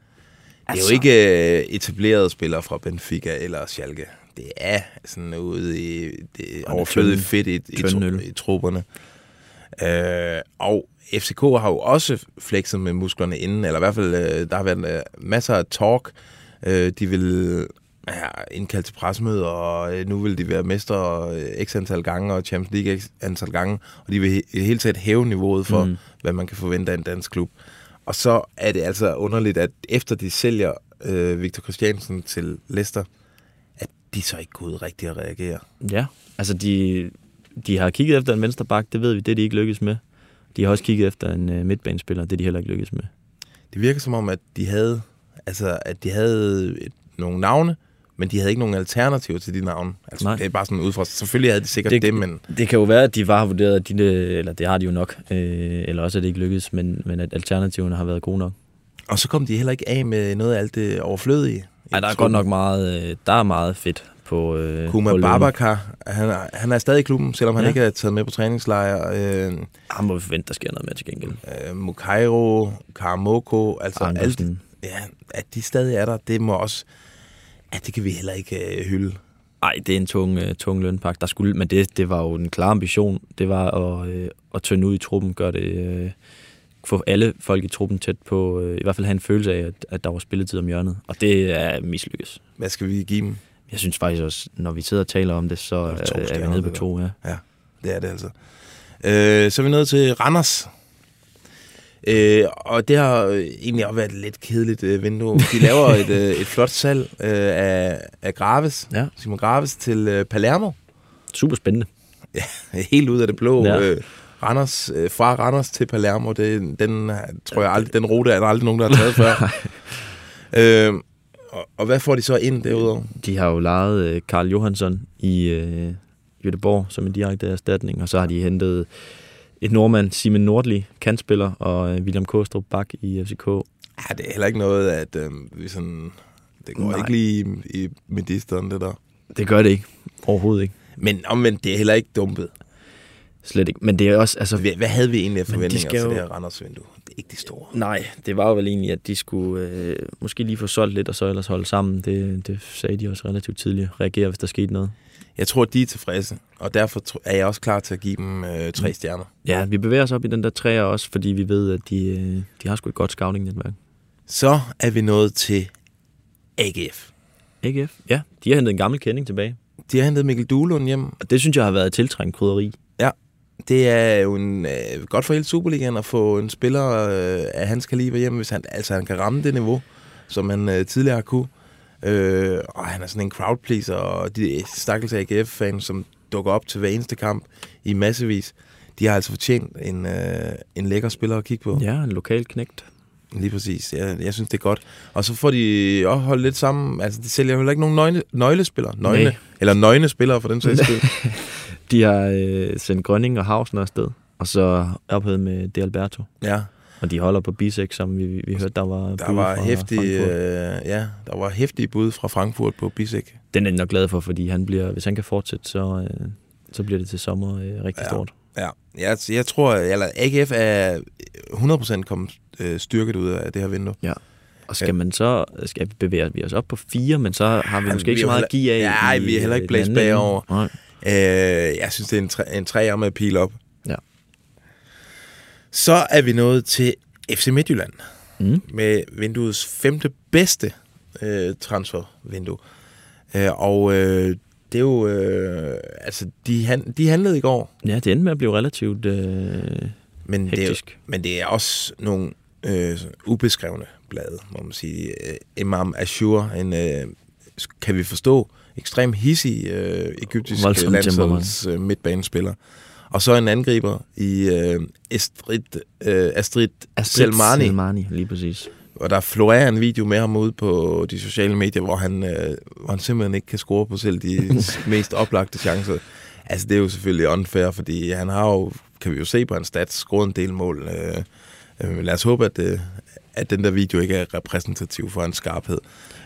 er Altså- jo ikke øh, etablerede spillere fra Benfica eller Schalke. Det er sådan ude i det overflødige fedt i, i, øl. i trupperne. Øh, og FCK har jo også flexet med musklerne inden, eller i hvert fald, øh, der har været øh, masser af talk. Øh, de vil ja, indkalde til pressemøder, og øh, nu vil de være mestre øh, x antal gange, og Champions League x antal gange, og de vil i hele taget hæve niveauet for, Mm. hvad man kan forvente af en dansk klub. Og så er det altså underligt, at efter de sælger øh, Victor Christiansen til Leicester, at de så ikke går ud rigtig at reagere. Ja, altså de, de har kigget efter en venstre bak, det ved vi, det er de ikke lykkes med. De har også kigget efter en uh, midtbanespiller, det er de heller ikke lykkes med. Det virker som om, at de havde, altså, at de havde et, nogle navne, men de havde ikke nogen alternativer til de navne. Altså, Nej. det er bare sådan ud fra, selvfølgelig havde de sikkert det, det men Det kan jo være, at de har vurderet, at de, eller det har de jo nok, øh, eller også er det ikke lykkedes, men, men at alternativerne har været gode nok. Og så kom de heller ikke af med noget af alt det overflødige. Ej, der er godt nok meget, øh, der er meget fedt på øh, Kuma på. Babakar, han, er- han er stadig i klubben, selvom han Ja. ikke er taget med på træningslejr. Øh, Han må vi forvente, der sker noget med til gengæld. øh, Mukairo, Karamoko, altså alt, Andersen. ja, at de stadig er der, det må også, ja, det kan vi heller ikke øh, hylde. Nej, det er en tung, uh, tung lønpakke. Der skulle, men det, det var jo en klar ambition. Det var at, uh, at tynde ud i truppen, gøre det, uh, få alle folk i truppen tæt på, uh, i hvert fald have en følelse af, at, at der var spilletid om hjørnet. Og det er mislykkes. Hvad skal vi give dem? Jeg synes faktisk også, når vi sidder og taler om det, så er er, to er vi nede på det to. Ja. Ja, det er det altså. Øh, så er vi nået til Randers. Øh, og det har øh, egentlig også været et lidt kedeligt øh, vindue. De laver et, øh, et flot salg øh, af, af Graves, Ja. Simon Graves, til øh, Palermo. Super spændende. Ja, helt ud af det blå. Ja. Ja. Øh, Randers, øh, fra Randers til Palermo, det, den øh, tror jeg aldrig, den rute er der aldrig nogen, der har taget før. øh, og, og hvad får de så ind derudover? De har jo lejet øh, Karl Johansson i øh, Göteborg som en direkte erstatning, og så har de hentet et nordmand, Simon Nordli, kantspiller, og øh, William Kostrup Bak i FCK. Ja, det er heller ikke noget, at øh, vi sådan... Det går Nej. Nej. ikke lige i, i medisteren, det der. Det gør det ikke. Overhovedet ikke. Men omvendt, det er heller ikke dumpet. Slet ikke. Men det er også... Altså, Hvad, hvad havde vi egentlig af Men de forventninger skal til jo- det her Randers-vindue? Det er ikke de store. Nej, det var jo vel egentlig, at de skulle øh, måske lige få solgt lidt, og så ellers holde sammen. Det, det sagde de også relativt tidligt. Reagere, hvis der skete noget. Jeg tror, de er tilfredse, og derfor er jeg også klar til at give dem øh, tre stjerner. Ja, vi bevæger os op i den der træer også, fordi vi ved, at de, øh, de har sgu et godt scouting-netværk. Så er vi nået til AGF. AGF? Ja, de har hentet en gammel kending tilbage. De har hentet Mikkel Duelund hjem. Og det synes jeg har været et tiltrængt krydderi. Ja, det er jo en, øh, godt for hele Superligaen at få en spiller øh, af hans kaliber hjem, hvis han, altså, han kan ramme det niveau, som han øh, tidligere har kunne. Øh, og han er sådan en crowd pleaser, og de stakkels AGF-fans, som dukker op til hver eneste kamp i massevis, de har altså fortjent en, øh, en lækker spiller at kigge på. Ja, en lokal knægt. Lige præcis. Jeg, jeg synes, det er godt. Og så får de også holdt lidt sammen. Altså, de sælger jo heller ikke nogen nøgne, nøglespillere. Nøgne, Nej. eller nøgne spillere, for den sags skyld. De har øh, sendt Grønning og Hausner afsted, og så ophævet med De Alberto. Ja. Og de holder på Bisek, som vi, vi hørte, der var Der var, hæftige, øh, ja, der var hæftige bud fra Frankfurt på Bisek. Den er jeg nok glad for, fordi han bliver, hvis han kan fortsætte, så, øh, så bliver det til sommer øh, rigtig Ja. stort. Ja, jeg, jeg tror, eller AGF er 100% kommet øh, styrket ud af det her vindue. Ja. Og skal man så skal vi bevæge vi os op på fire, men så har vi Ja, måske ikke er så meget at give af. Nej, vi er heller ikke blæst bagover. Nej. Øh, jeg synes, det er en, træ, en træer med pil op. Ja. Så er vi nået til FC Midtjylland. Mm. Med vinduets femte bedste øh, transfervindue. Øh, og øh, det er jo... Øh, altså, de, han, de handlede i går. Ja, det endte med at blive relativt øh, men det, er, hektisk. men det er også nogle øh, ubeskrevne blade, må man sige. Øh, Imam Ashur, en, øh, kan vi forstå, ekstrem hissig øh, egyptisk Voldsom landsholds øh, midtbanespiller. Og så en angriber i øh, Astrid, øh, Astrid, Astrid Selmani. Selmani, lige præcis. Og der florerer en video med ham ude på de sociale medier, hvor han, øh, hvor han simpelthen ikke kan score på selv de mest oplagte chancer. Altså, det er jo selvfølgelig unfair, fordi han har jo, kan vi jo se på hans stats, scoret en del mål. Øh, øh, lad os håbe, at, øh, at den der video ikke er repræsentativ for hans skarphed.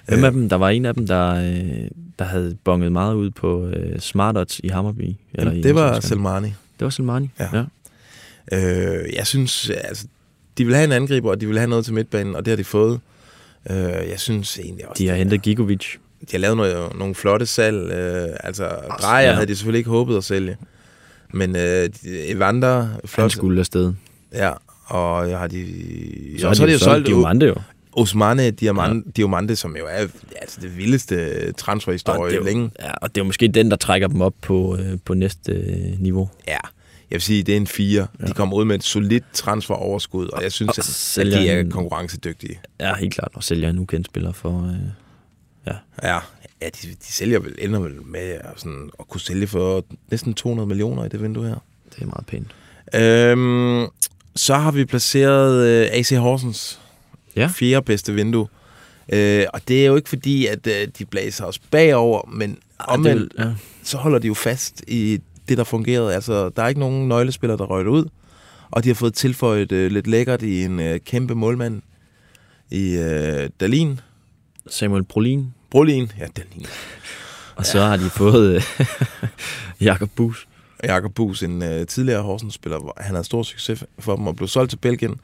Hvem af dem? Der var en af dem, der, øh, der havde bonget meget ud på øh, Smartots i Hammerby. Eller i det var. Selmani. Det var Selmani, ja. ja. Øh, jeg synes, altså, de vil have en angriber, og de vil have noget til midtbanen, og det har de fået. Øh, jeg synes egentlig også... De har hentet Gigovic. De har lavet noget, nogle flotte salg. Øh, altså, Drejer ja. havde de selvfølgelig ikke håbet at sælge. Men øh, de- Evander... Flot, Han skulle afsted. Ja, og jeg har de... Så og så har de de jo solgt Diomande jo. Osmane Diamante, ja. Diamante, som jo er altså, det vildeste transferhistorie er jo- længe. Ja, og det er jo måske den, der trækker dem op på, øh, på næste øh, niveau. Ja, jeg vil sige, det er en fire. Ja. De kommer ud med et solidt transferoverskud, og jeg synes, Og at, at de er en- konkurrencedygtige. Ja, helt klart. Og sælger en ukendt spiller for... Øh, ja. Ja, ja de, de sælger vel, ender vel med at, sådan, at kunne sælge for næsten 200 millioner i det vindue her. Det er meget pænt. Øhm, så har vi placeret øh, AC Horsens ja. fjerde bedste vindue. Øh, og det er jo ikke fordi, at øh, de blæser os bagover, men omvendt, ja. så holder de jo fast i det, der fungerede. Altså, der er ikke nogen nøglespillere, der røget ud, og de har fået tilføjet øh, lidt lækkert i en øh, kæmpe målmand i øh, Dalin. Samuel Brolin. Brolin, ja, Dalin. Og så har de fået øh, Jakob Bus. Jakob Bus, en øh, tidligere Horsens-spiller, han havde stor succes for dem og blev solgt til Belgien.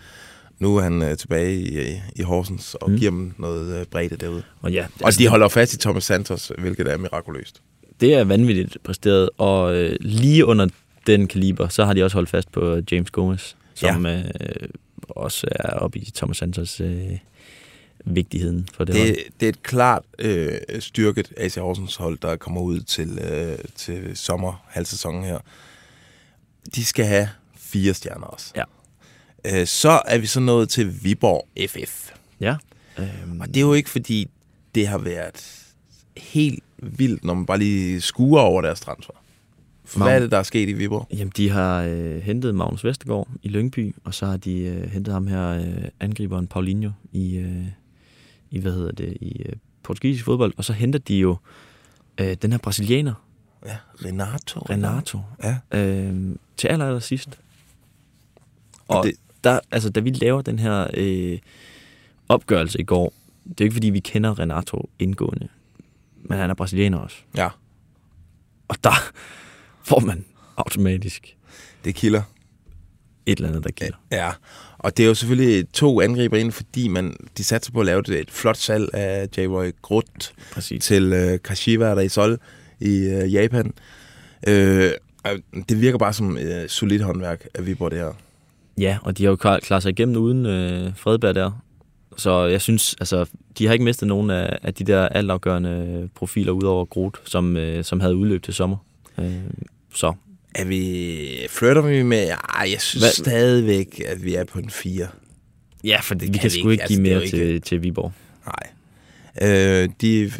Nu er han øh, tilbage i, i Horsens og mm. giver dem noget øh, bredde derude. Og, ja, og de holder fast i Thomas Santos, hvilket er mirakuløst. Det er vanvittigt præsteret, og øh, lige under den kaliber, så har de også holdt fast på James Gomez, som ja. øh, også er oppe i Thomas Santos øh, vigtigheden for det, Det, hold. det er et klart øh, styrket AC Horsens hold, der kommer ud til, øh, til sommer, halvsæsonen her. De skal have fire stjerner også. Ja. Øh, så er vi så nået til Viborg FF. Ja. Øhm. Og det er jo ikke fordi, det har været helt vildt, når man bare lige skuer over deres transfer. For hvad er det, der er sket i Viborg? Jamen, de har øh, hentet Magnus Vestergaard i Lyngby, og så har de øh, hentet ham her, øh, angriberen Paulinho, i, øh, i, hvad hedder det, i øh, portugisisk fodbold. Og så henter de jo øh, den her brasilianer. Ja, Renato. Renato. Ja. Øh, til aller, aller sidst. Og, Og det, der, altså, da vi laver den her øh, opgørelse i går, det er jo ikke, fordi vi kender Renato indgående, men han er brasilianer også. Ja. Og der får man automatisk Det kilder. Et eller andet, der kilder. Ja, og det er jo selvfølgelig to angriber ind, fordi man, de satser på at lave et, flot salg af J-Roy Grut Præcis. til øh, Kashiwa der i Sol i øh, Japan. Øh, det virker bare som øh, solidt håndværk af Viborg, det her. Ja, og de har jo klar, klaret sig igennem uden øh, Fredberg der. Så jeg synes, altså, de har ikke mistet nogen af, af de der altafgørende profiler ud over Groth, som, øh, som havde udløb til sommer. Øh, så. Er vi, flytter vi med, ej, jeg synes Hvad- stadigvæk, at vi er på en 4. Ja, for vi kan kan, sgu ikke. give Altså, det er mere til, ikke- til Viborg. Nej. Øh, de,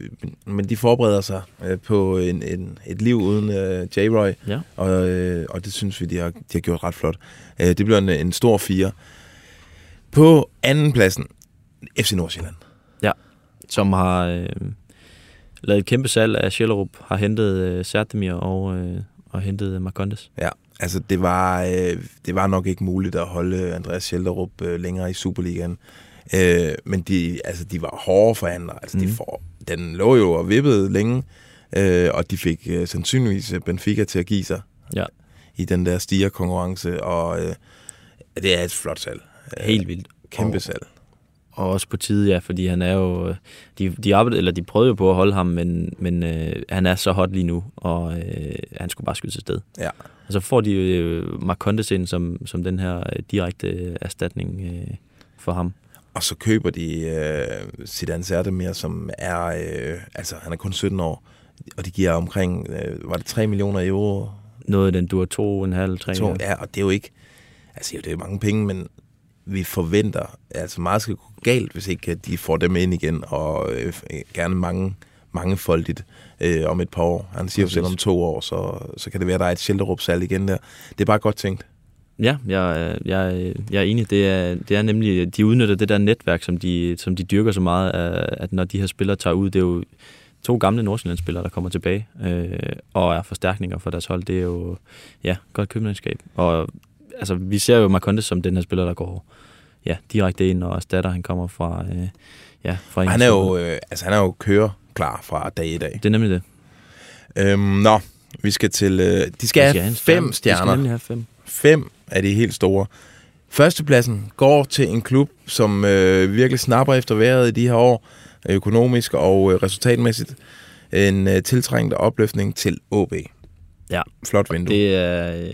men de forbereder sig øh, på en, en, et liv uden øh, J-Roy, Ja. og, øh, og det synes vi, de har, de har gjort ret flot. Øh, det bliver en, en stor fire. På anden pladsen, FC Nordsjælland. Ja, som har øh, lavet et kæmpe salg af Schellerup, har hentet øh, Sertemir og, øh, og hentet Marcondes. Ja, altså det var, øh, det var nok ikke muligt at holde Andreas Schelderup øh, længere i Superligaen. Øh, men de, altså, de var hårde forhandlere. Altså, mm. de Mhm. får, den lå jo og vippede længe, øh, og de fik øh, sandsynligvis øh, Benfica til at give sig Ja. i den der stigerkonkurrence, og øh, det er et flot salg. Helt vildt. Kæmpe Og- salg. Og også på tide, ja, fordi han er jo... øh, De, de, arbejdede, eller de prøvede jo på at holde ham, men, men øh, han er så hot lige nu, og øh, han skulle bare skyde til sted. Ja. Og så får de øh, Marcondes ind som, som den her øh, direkte øh, erstatning øh, for ham. Og så køber de øh, Zidane Sertemir, som er, øh, altså han er kun 17 år, og de giver omkring, øh, var det 3 millioner euro? Noget af den dur to, en halv, tre. To, ja, og det er jo ikke, altså det er jo mange penge, men vi forventer, altså meget skal gå galt, hvis ikke de får dem ind igen, og øh, gerne mange, mangefoldigt øh, om et par år. Han siger jo selv om to år, så, så kan det være, at der er et Schelderup-salg igen der. Det er bare godt tænkt. Ja, jeg, jeg, jeg er enig. Det er, det er nemlig, de udnytter det der netværk, som de, som de dyrker så meget, at at når de her spillere tager ud, det er jo to gamle Nordsjællandsspillere, der kommer tilbage øh, og er forstærkninger for deres hold. Det er jo ja, godt købmandskab. Og altså, vi ser jo Marcondes som den her spiller, der går ja, direkte ind og erstatter. Han kommer fra, øh, ja, fra Han er jo, øh, altså, han er jo kører klar fra dag i dag. Det er nemlig det. Øhm, nå, vi skal til... Øh, de skal, De skal have have fem stjerne. De skal stjerner. have fem. Fem af de helt store. Førstepladsen går til en klub, som øh, virkelig snapper efter vejret i de her år, økonomisk og øh, resultatmæssigt. En øh, tiltrængt opløftning til OB. Ja. Flot vindue. Det er... Øh,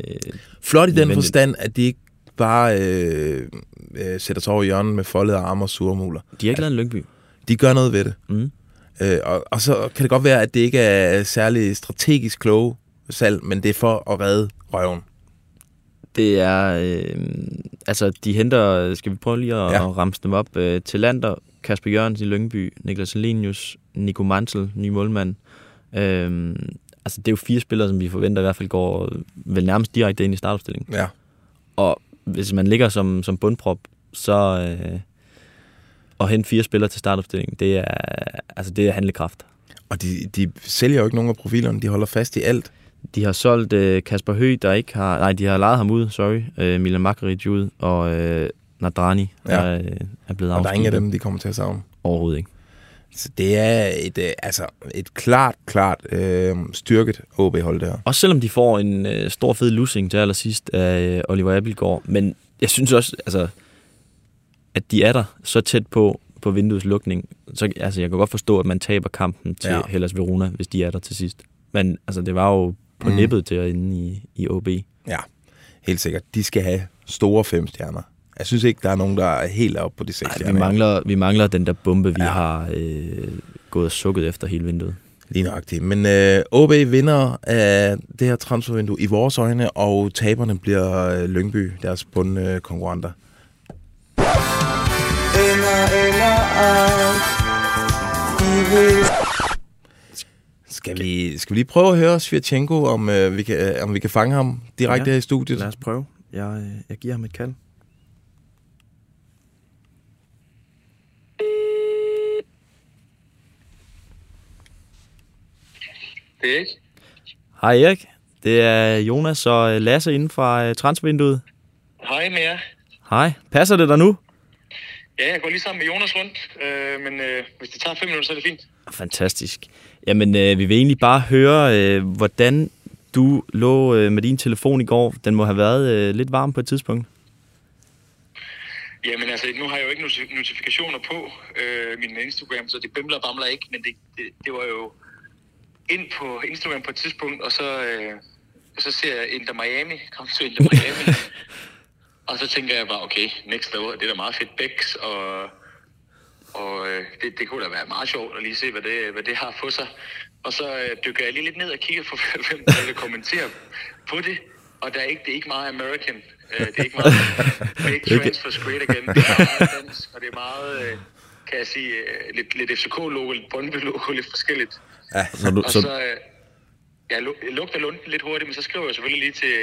Flot i den nødvendigt. forstand, at de ikke bare øh, øh, sætter sig over i hjørnet med foldede arme og surmuler. De har ikke lavet en Lyngby. De gør noget ved det. Mm. Øh, og, og så kan det godt være, at det ikke er særlig strategisk kloge salg, men det er for at redde røven. Det er... Øh, altså, de henter... Skal vi prøve lige at, Ja. at ramse dem op? Øh, Lander, Kasper Jørgens i Lyngby, Niklas Lenius, Nico Mansel, ny målmand. Øh, altså, det er jo fire spillere, som vi forventer i hvert fald går vel nærmest direkte ind i startopstillingen. Ja. Og hvis man ligger som, som bundprop, så... Øh, og hente fire spillere til startopstillingen, det er, altså, det er handlekraft. Og de, de sælger jo ikke nogen af profilerne, de holder fast i alt. De har solgt øh, Kasper Høgh, der ikke har... Nej, de har lejet ham ud, sorry. Øh, Milan Makaric ud, og øh, Nadrani Ja. er, øh, er blevet Og der er ingen af afsluttet. dem, de kommer til at savne. Overhovedet ikke. Så det er et, øh, altså et klart, klart øh, styrket OB-hold der. Også selvom de får en øh, stor fed lussing til allersidst af øh, Oliver Abelgaard. Men jeg synes også, altså, at de er der så tæt på, på vinduets lukning. Så, altså, jeg kan godt forstå, at man taber kampen til Ja. Hellas Verona, hvis de er der til sidst. Men altså, det var jo på mm. nippet til at inde i, i OB. Ja, helt sikkert. De skal have store fem stjerner. Jeg synes ikke, der er nogen, der er helt oppe på de seks vi, mangler, vi mangler den der bombe, vi ja. har øh, gået og sukket efter hele vinduet. Lige nøjagtigt. Men øh, OB vinder af det her transfervindue i vores øjne, og taberne bliver øh, Lyngby, deres bundkonkurrenter. Øh, konkurrenter. Eller, eller skal, vi, skal vi lige prøve at høre Svirchenko, om, øh, vi kan, øh, om vi kan fange ham direkte Ja, her i studiet? Lad os prøve. Jeg, øh, jeg giver ham et kald. Det er ikke. Hej Erik. Det er Jonas og øh, Lasse inden fra øh, transfervinduet. Hej med jer. Hej. Passer det der nu? Ja, jeg går lige sammen med Jonas rundt, øh, men øh, hvis det tager fem minutter, så er det fint. Fantastisk. Jamen, øh, vi vil egentlig bare høre, øh, hvordan du lå øh, med din telefon i går. Den må have været øh, lidt varm på et tidspunkt. Jamen altså, nu har jeg jo ikke noti- notifikationer på øh, min Instagram, så det bimler og bamler ikke, men det, det, det var jo ind på Instagram på et tidspunkt, og så, øh, så ser jeg Inter Miami, kom til Inter Miami, og så tænker jeg bare, okay, next level, det er da meget fedt Bex, og, og øh, det, det kunne da være meget sjovt at lige se, hvad det, hvad det har på sig. Og så øh, dykker jeg lige lidt ned og kigger på, hvem der vil kommentere på det, og der er ikke, det er ikke meget American. Øh, det er ikke meget big transfers great again. Det er meget dansk, og det er meget, øh, kan jeg sige, øh, lidt, lidt FCK-logo, lidt Brøndby-logo, lidt forskelligt. Ja, så du- og så- så, øh, jeg lu- jeg lugter lunden lidt hurtigt, men så skriver jeg selvfølgelig lige til,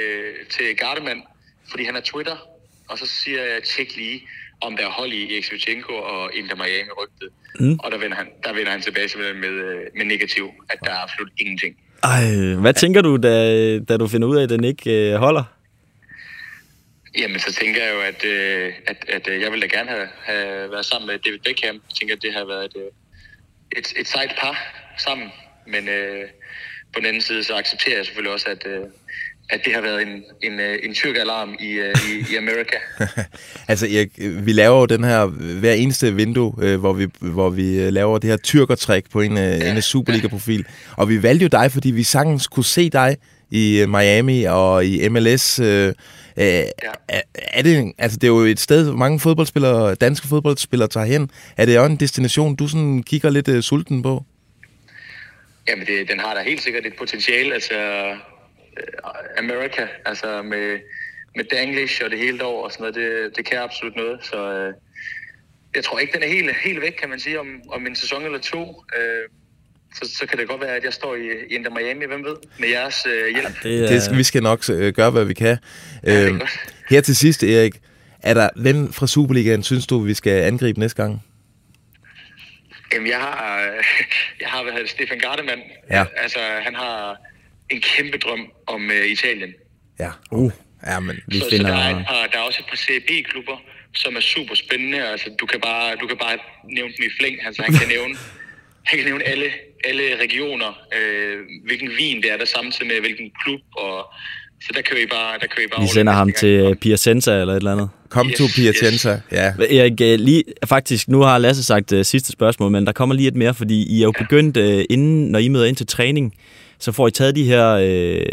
til Gardemann, fordi han er Twitter, og så siger jeg, tjek lige. om der er hold i Erik og Inter Miami rygtet. Mm. Og der vender, han, der vender han tilbage med, med negativ, at der er absolut ingenting. Ej, hvad tænker du, da, da du finder ud af, at den ikke øh, holder? Jamen, så tænker jeg jo, at, øh, at, at øh, jeg ville da gerne have, have været sammen med David Beckham. Jeg tænker, at det har været et, øh, et, et sejt par sammen. Men øh, på den anden side, så accepterer jeg selvfølgelig også, at, øh, at det har været en, en, øh, en tyrkalarm i, øh, i, i Amerika. Altså, Erik, vi laver jo den her hver eneste vindue, øh, hvor, vi, hvor vi øh, laver det her tyrkertræk på en, øh, en Superliga-profil. Og vi valgte jo dig, fordi vi sagtens kunne se dig i Miami og i MLS. Øh, øh, er, er det, altså, det er jo et sted, hvor mange fodboldspillere, danske fodboldspillere tager hen. Er det også en destination, du sådan kigger lidt øh, sulten på? Jamen, det, den har da helt sikkert et potentiale. Altså, øh, America, altså med, med Danglish og det hele over og sådan noget, det, det kan absolut noget. Så øh, jeg tror ikke, den er helt, helt væk, kan man sige, om, om en sæson eller to. Øh, så, så kan det godt være, at jeg står i, i Inter Miami, hvem ved, med jeres øh, hjælp. Det, det skal, vi skal nok øh, gøre, hvad vi kan. Ja, øh, her til sidst, Erik, er der, hvem fra Superligaen synes du, vi skal angribe næste gang? Jamen, jeg har, øh, jeg har hvad hedder Stefan Gardemann. Ja. Altså, han har en kæmpe drøm om øh, Italien. Ja. Uh. Ja, men vi så, finder... så der, er, et par, der er også et par CB-klubber, som er super spændende. Altså, du kan bare, du kan bare nævne dem i flæng. Altså, han kan nævne, han kan nævne alle, alle regioner, øh, hvilken vin det er, der samtidig med hvilken klub. Og, så der kører I bare, der kører I bare Vi sender ham til Piacenza eller et eller andet. Kom yes, to Piacenza, yes. ja. Erik, øh, lige, faktisk, nu har Lasse sagt uh, sidste spørgsmål, men der kommer lige et mere, fordi I er jo begyndt, uh, inden, når I møder ind til træning, så får I taget de her, øh,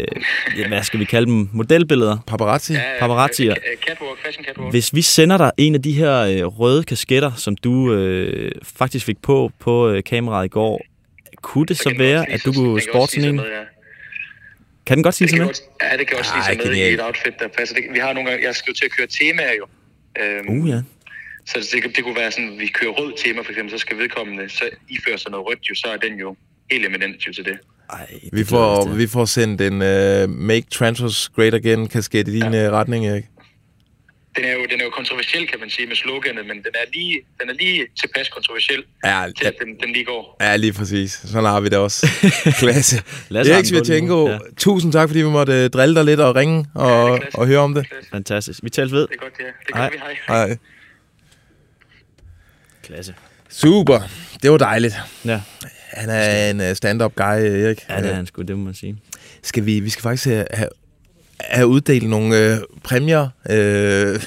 ja, hvad skal vi kalde dem, modelbilleder? Paparazzi. Ja, Paparazzier. Catwalk, fashion catwalk. Hvis vi sender dig en af de her øh, røde kasketter, som du øh, faktisk fik på på øh, kameraet i går, kunne det så være, at du kunne sporte sådan en? Med, ja. Kan den godt sige Det sig kan med? godt, ja, det kan også Ej, sige sig med i et outfit, der passer. Det, vi har nogle gange, jeg skal jo til at køre temaer jo. Øhm, Uh, ja. Så det, det kunne være sådan, vi kører rød tema for eksempel, så skal vedkommende så iføre sig noget rødt jo, så er den jo helt eminent jo til det. Ej, Vi får, vi får sendt en uh, Make Transfers Great Again kasket i din ja. retning, Erik. Den er, jo, den er jo kontroversiel, kan man sige, med sloganet, men den er lige, den er lige tilpas kontroversiel Ja, til, at den, den lige går. Ja, lige præcis. Sådan har vi det også. Klasse. Erik Svirtjenko, ja. ja. tusind tak, fordi vi måtte øh, drille dig lidt og ringe og, ja, og høre om det. Fantastisk. Vi tales ved. Det er godt, det er. Det gør vi, hej. Hej. Klasse. Super. Det var dejligt. Ja. Han er en øh, stand-up guy, Erik. Ja, det er han sgu, det må man sige. Skal vi, vi skal faktisk have, have uddelt nogle øh, præmier. Øh,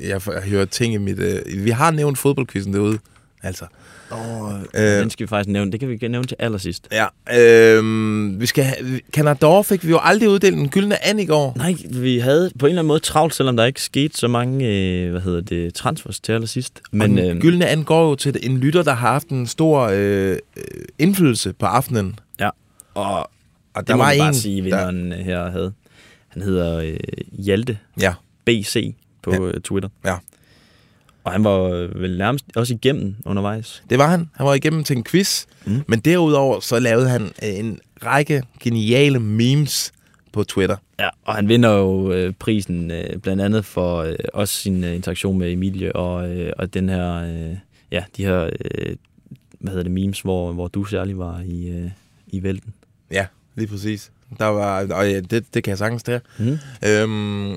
jeg har hørt ting i mit... Øh, vi har nævnt fodboldquizzen derude. Altså. Oh, Øh. den skal vi faktisk nævne. Det kan vi nævne til allersidst. Ja. Øh, vi skal have, Canador fik vi jo aldrig uddelt en gyldne and i går. Nej, vi havde på en eller anden måde travlt, selvom der ikke skete så mange, øh, hvad hedder det, transfers til allersidst. Men øh, gyldne and går jo til en lytter, der har haft en stor øh, øh, indflydelse på aftenen. Ja. Og, og det der må var en, sige, der... her havde. Han hedder øh, Hjalte Ja. BC på ja. Twitter. Ja. Og han var øh, vel nærmest også igennem undervejs. Det var han. Han var igennem til en quiz. Mm. Men derudover så lavede han øh, en række geniale memes på Twitter. Ja, og han vinder jo øh, prisen øh, blandt andet for øh, også sin øh, interaktion med Emilie og, øh, og den her, øh, ja, de her, øh, hvad hedder det, memes, hvor, hvor du særlig var i, øh, i vælten. Ja, lige præcis. Der var, og ja, det, det kan jeg sagtens der. Mm. Øhm,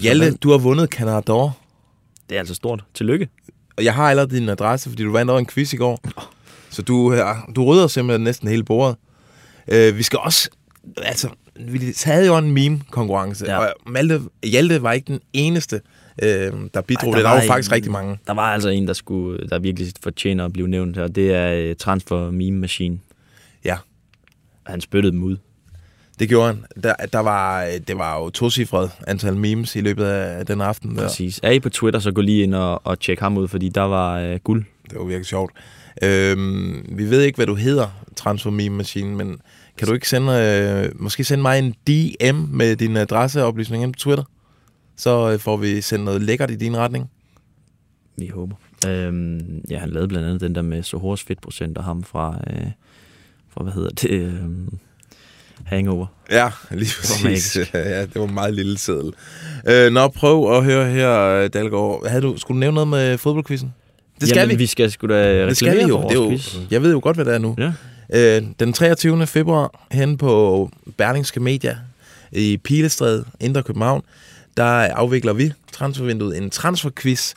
Hjalte, du har vundet Canador. Det er altså stort. Tillykke. Og jeg har allerede din adresse, fordi du vandt over en quiz i går. Så du, er- du rydder simpelthen næsten hele bordet. Øh, vi skal også... Altså, vi havde jo en meme-konkurrence, ja. og Malte, Hjalte var ikke den eneste, øh, der bidrog. Ej, der, der var, en- faktisk rigtig mange. Der var altså en, der, skulle, der virkelig fortjener at blive nævnt her. Det er øh, Transfer Meme Machine. Ja. Han spyttede dem ud. Det gjorde han. Der, der var, det var jo tocifret antal memes i løbet af den aften. Der. Præcis. Er I på Twitter, så gå lige ind og, og tjek ham ud, fordi der var øh, guld. Det var virkelig sjovt. Øhm, vi ved ikke, hvad du hedder, Transfer Meme Machine, men kan du ikke sende, øh, måske sende mig en DM med din adresseoplysning ind på Twitter? Så øh, får vi sendt noget lækkert i din retning. Vi håber. Øhm, ja, han lavede blandt andet den der med Sohors fedtprocent og ham fra, øh, fra hvad hedder det? Øh, hangover. Ja, lige præcis. ja, det var en meget lille seddel. Øh, nå, prøv at høre her, øh, Dalgaard. Havde du, skulle du nævne noget med fodboldquizzen? Det skal Jamen, vi. vi skal sgu da Det skal vi jo. Det er jo quiz. jeg ved jo godt, hvad det er nu. Ja. Øh, den 23. februar hen på Berlingske Media i Pilestræde, Indre København, der afvikler vi transfervinduet en transferquiz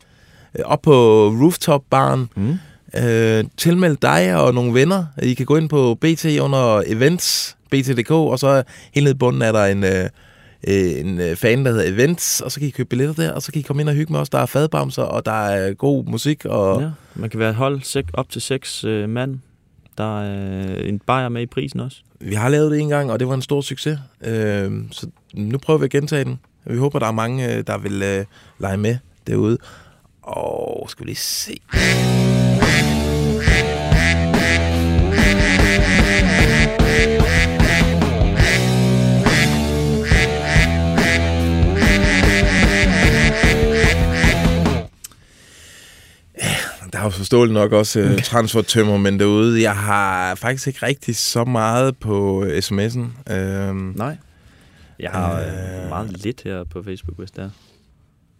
øh, op på rooftop-baren. Mm. Øh, tilmeld dig og nogle venner. I kan gå ind på BT under events, bt.dk, og så helt nede i bunden er der en, øh, øh, en øh, fan, der hedder Events, og så kan I købe billetter der, og så kan I komme ind og hygge med os. Der er fadbamser, og der er god musik, og Ja, man kan være et hold sek, op til seks øh, mand. Der er en bajer med i prisen også. Vi har lavet det en gang, og det var en stor succes. Øh, så nu prøver vi at gentage den. Vi håber, der er mange, øh, der vil øh, lege med derude. Og skal vi lige se. Jo forståeligt nok også øh, transfertømmermænd derude. Jeg har faktisk ikke rigtig så meget på øh, sms'en. Øhm, Nej. Jeg har øh, meget lidt her på Facebook, hvis det er.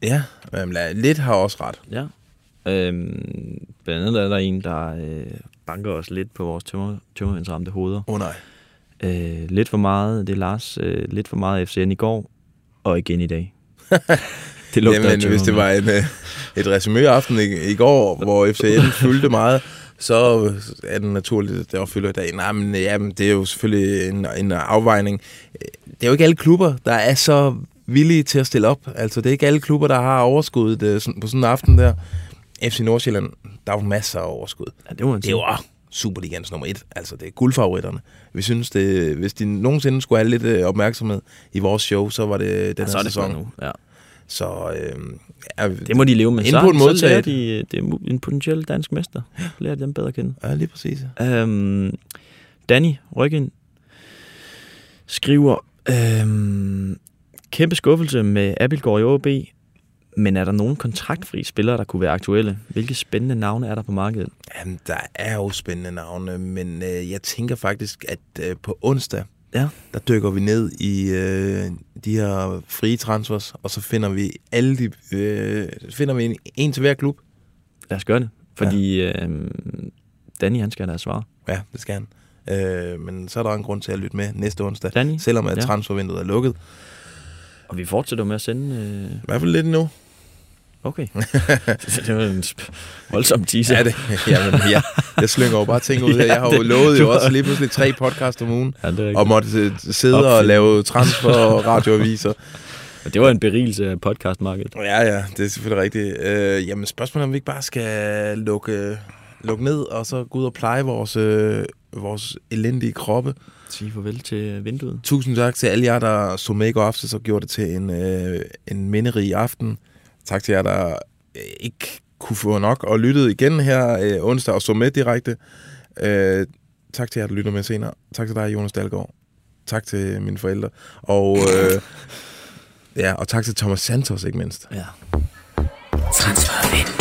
Ja, lad- lidt har også ret. Ja. Øhm, blandt andet er der en, der øh, banker os lidt på vores tømmer, tømmervindsramte hoveder. Åh oh, nej. Øh, lidt for meget, det er Lars, øh, lidt for meget FCN i går, og igen i dag. det lugter Jamen, hvis det var en, øh, et resuméaften i, i går, hvor FCN fyldte meget, så er det naturligt, at det var fylder i dag. Nej, men jamen, det er jo selvfølgelig en, en afvejning. Det er jo ikke alle klubber, der er så villige til at stille op. Altså, det er ikke alle klubber, der har overskuddet øh, på sådan en aften der. FC Nordsjælland, der er jo masser af overskud. Ja, det, man det også Superligans nummer et. Altså, det er guldfavoritterne. Vi synes, det, hvis de nogensinde skulle have lidt øh, opmærksomhed i vores show, så var det den Ja, så her er det sæson. nu, ja. Så øh, Det må de leve med. En så, så lærer de, øh, det er en potentiel dansk mester. Lærer dem bedre at kende. Ja, lige præcis. Øhm, Danny Ryggen skriver, øhm, kæmpe skuffelse med Abelgaard i OB, men er der nogen kontraktfri spillere, der kunne være aktuelle? Hvilke spændende navne er der på markedet? Jamen, der er jo spændende navne, men øh, jeg tænker faktisk, at øh, på onsdag, ja. der dykker vi ned i øh, de her frie transfers, og så finder vi alle de, øh, finder vi en, en til hver klub. Lad os gøre det, fordi ja. øhm, Danny, han skal da svare. Ja, det skal han. Øh, men så er der en grund til at lytte med næste onsdag, Danny? selvom at Ja. transfervinduet er lukket. Og vi fortsætter med at sende... Øh... I hvert fald lidt endnu. Okay. det var en voldsom teaser. Ja, det, jamen, ja, jeg slynger jo bare ting ud her. Jeg har jo det- lovet jo også lige pludselig tre podcast om ugen, Ja, og måtte øh, sidde og Opfinde. lave transfer og radioaviser. Og det var en berigelse af podcastmarkedet. Ja, ja, det er selvfølgelig rigtigt. Øh, jamen, spørgsmålet er, om vi ikke bare skal lukke, lukke ned, og så gå ud og pleje vores, øh, vores elendige kroppe. Sige farvel til vinduet. Tusind tak til alle jer, der så med i går aftes og gjorde det til en, øh, en minderig aften. Tak til jer, der øh, ikke kunne få nok og lyttede igen her øh, onsdag og så med direkte. Øh, tak til jer, der lytter med senere. Tak til dig, Jonas Dahlgaard. Tak til mine forældre. Og, øh, ja, og tak til Thomas Santos, ikke mindst. Ja. Transfervindue.